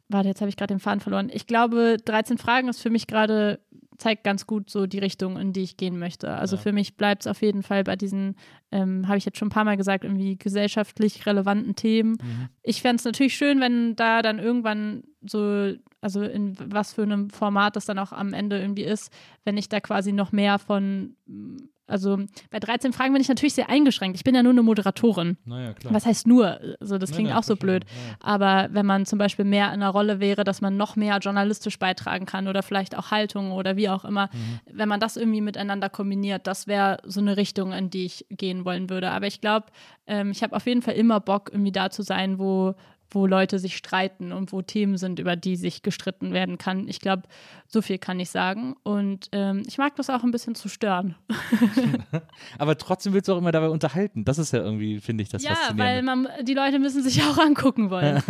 warte, jetzt habe ich gerade den Faden verloren. Ich glaube, 13 Fragen ist für mich gerade, zeigt ganz gut so die Richtung, in die ich gehen möchte. Also für mich bleibt es auf jeden Fall bei diesen, ähm, habe ich jetzt schon ein paar Mal gesagt, irgendwie gesellschaftlich relevanten Themen. Ich fände es natürlich schön, wenn da dann irgendwann so, also in was für einem Format das dann auch am Ende irgendwie ist, wenn ich da quasi noch mehr von Also bei 13 Fragen bin ich natürlich sehr eingeschränkt. Ich bin ja nur eine Moderatorin. Naja, klar. Was heißt nur? Also das klingt nein, auch so blöd. Ja. Aber wenn man zum Beispiel mehr in einer Rolle wäre, dass man noch mehr journalistisch beitragen kann oder vielleicht auch Haltung oder wie auch immer, Mhm. wenn man das irgendwie miteinander kombiniert, das wäre so eine Richtung, in die ich gehen wollen würde. Aber ich glaube, ähm, ich habe auf jeden Fall immer Bock, irgendwie da zu sein, wo wo Leute sich streiten und wo Themen sind, über die sich gestritten werden kann. Ich glaube, so viel kann ich sagen. Und ähm, ich mag das auch ein bisschen zu stören. Aber trotzdem willst du auch immer dabei unterhalten. Das ist ja irgendwie, finde ich, das Ja, weil man, die Leute müssen sich auch angucken wollen.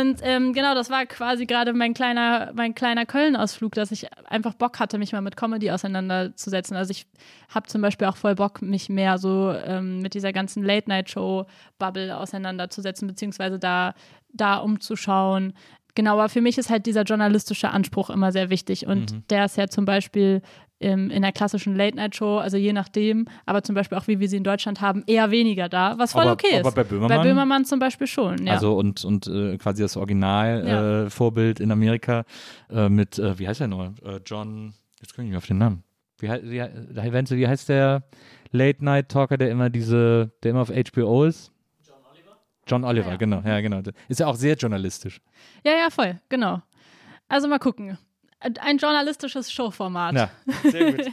und ähm, genau, das war quasi gerade mein kleiner, mein kleiner Köln-Ausflug, dass ich einfach Bock hatte, mich mal mit Comedy auseinanderzusetzen. Also ich habe zum Beispiel auch voll Bock, mich mehr so ähm, mit dieser ganzen Late-Night-Show-Bubble auseinanderzusetzen, beziehungsweise da, da umzuschauen. Genau, aber für mich ist halt dieser journalistische Anspruch immer sehr wichtig. Und der ist ja zum Beispiel ähm, in der klassischen Late-Night-Show, also je nachdem, aber zum Beispiel auch wie wir sie in Deutschland haben, eher weniger da, was voll Aber- okay ist. aber bei Böhmermann- Bei Böhmermann zum Beispiel schon, ja. Also und, und äh, quasi das Ja. Original-Vorbild äh, Vorbild in Amerika äh, mit, äh, wie heißt der noch? Äh, John, jetzt komme ich nicht mehr auf den Namen. Wie, wie, wie heißt der Late-Night-Talker, der immer diese, der immer auf HBO ist? John Oliver. Oliver, Ja. genau, ja, genau. Ist ja auch sehr journalistisch. Ja, ja, voll, genau. Also mal gucken. Ein journalistisches Showformat. Ja, sehr gut.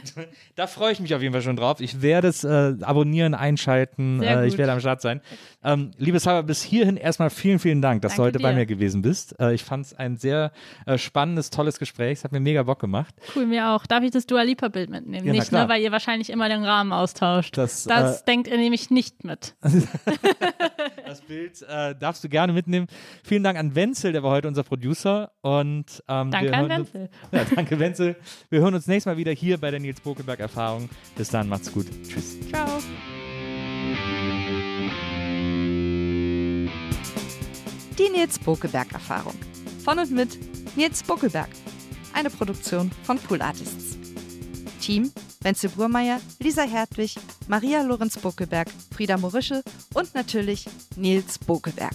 da freue ich mich auf jeden Fall schon drauf. Ich werde es äh, abonnieren, einschalten. Äh, ich werde am Start sein. Ähm, liebe Sarah, bis hierhin erstmal vielen, vielen Dank, dass du Danke heute bei dir. mir gewesen bist. Äh, ich fand es ein sehr äh, spannendes, tolles Gespräch. Es hat mir mega Bock gemacht. Cool, mir auch. Darf ich das Dua Lipa-Bild mitnehmen? Ja, nicht, klar. ne, weil ihr wahrscheinlich immer den Rahmen austauscht. Das, Das äh, denkt ihr nämlich nicht mit. Das Bild äh, darfst du gerne mitnehmen. Vielen Dank an Wenzel, der war heute unser Producer. Und, ähm, Danke an Wenzel. Ja, danke, Wenzel. Wir hören uns nächstes Mal wieder hier bei der Nils Bokelberg Erfahrung. Bis dann, macht's gut. Tschüss. Ciao. Die Nils Bokelberg Erfahrung. Von und mit Nils Bokelberg. Eine Produktion von Pool Artists. Team Wenzel Burmeier, Lisa Hertwig, Maria Lorenz Bokelberg, Frieda Morische und natürlich Nils Bokelberg.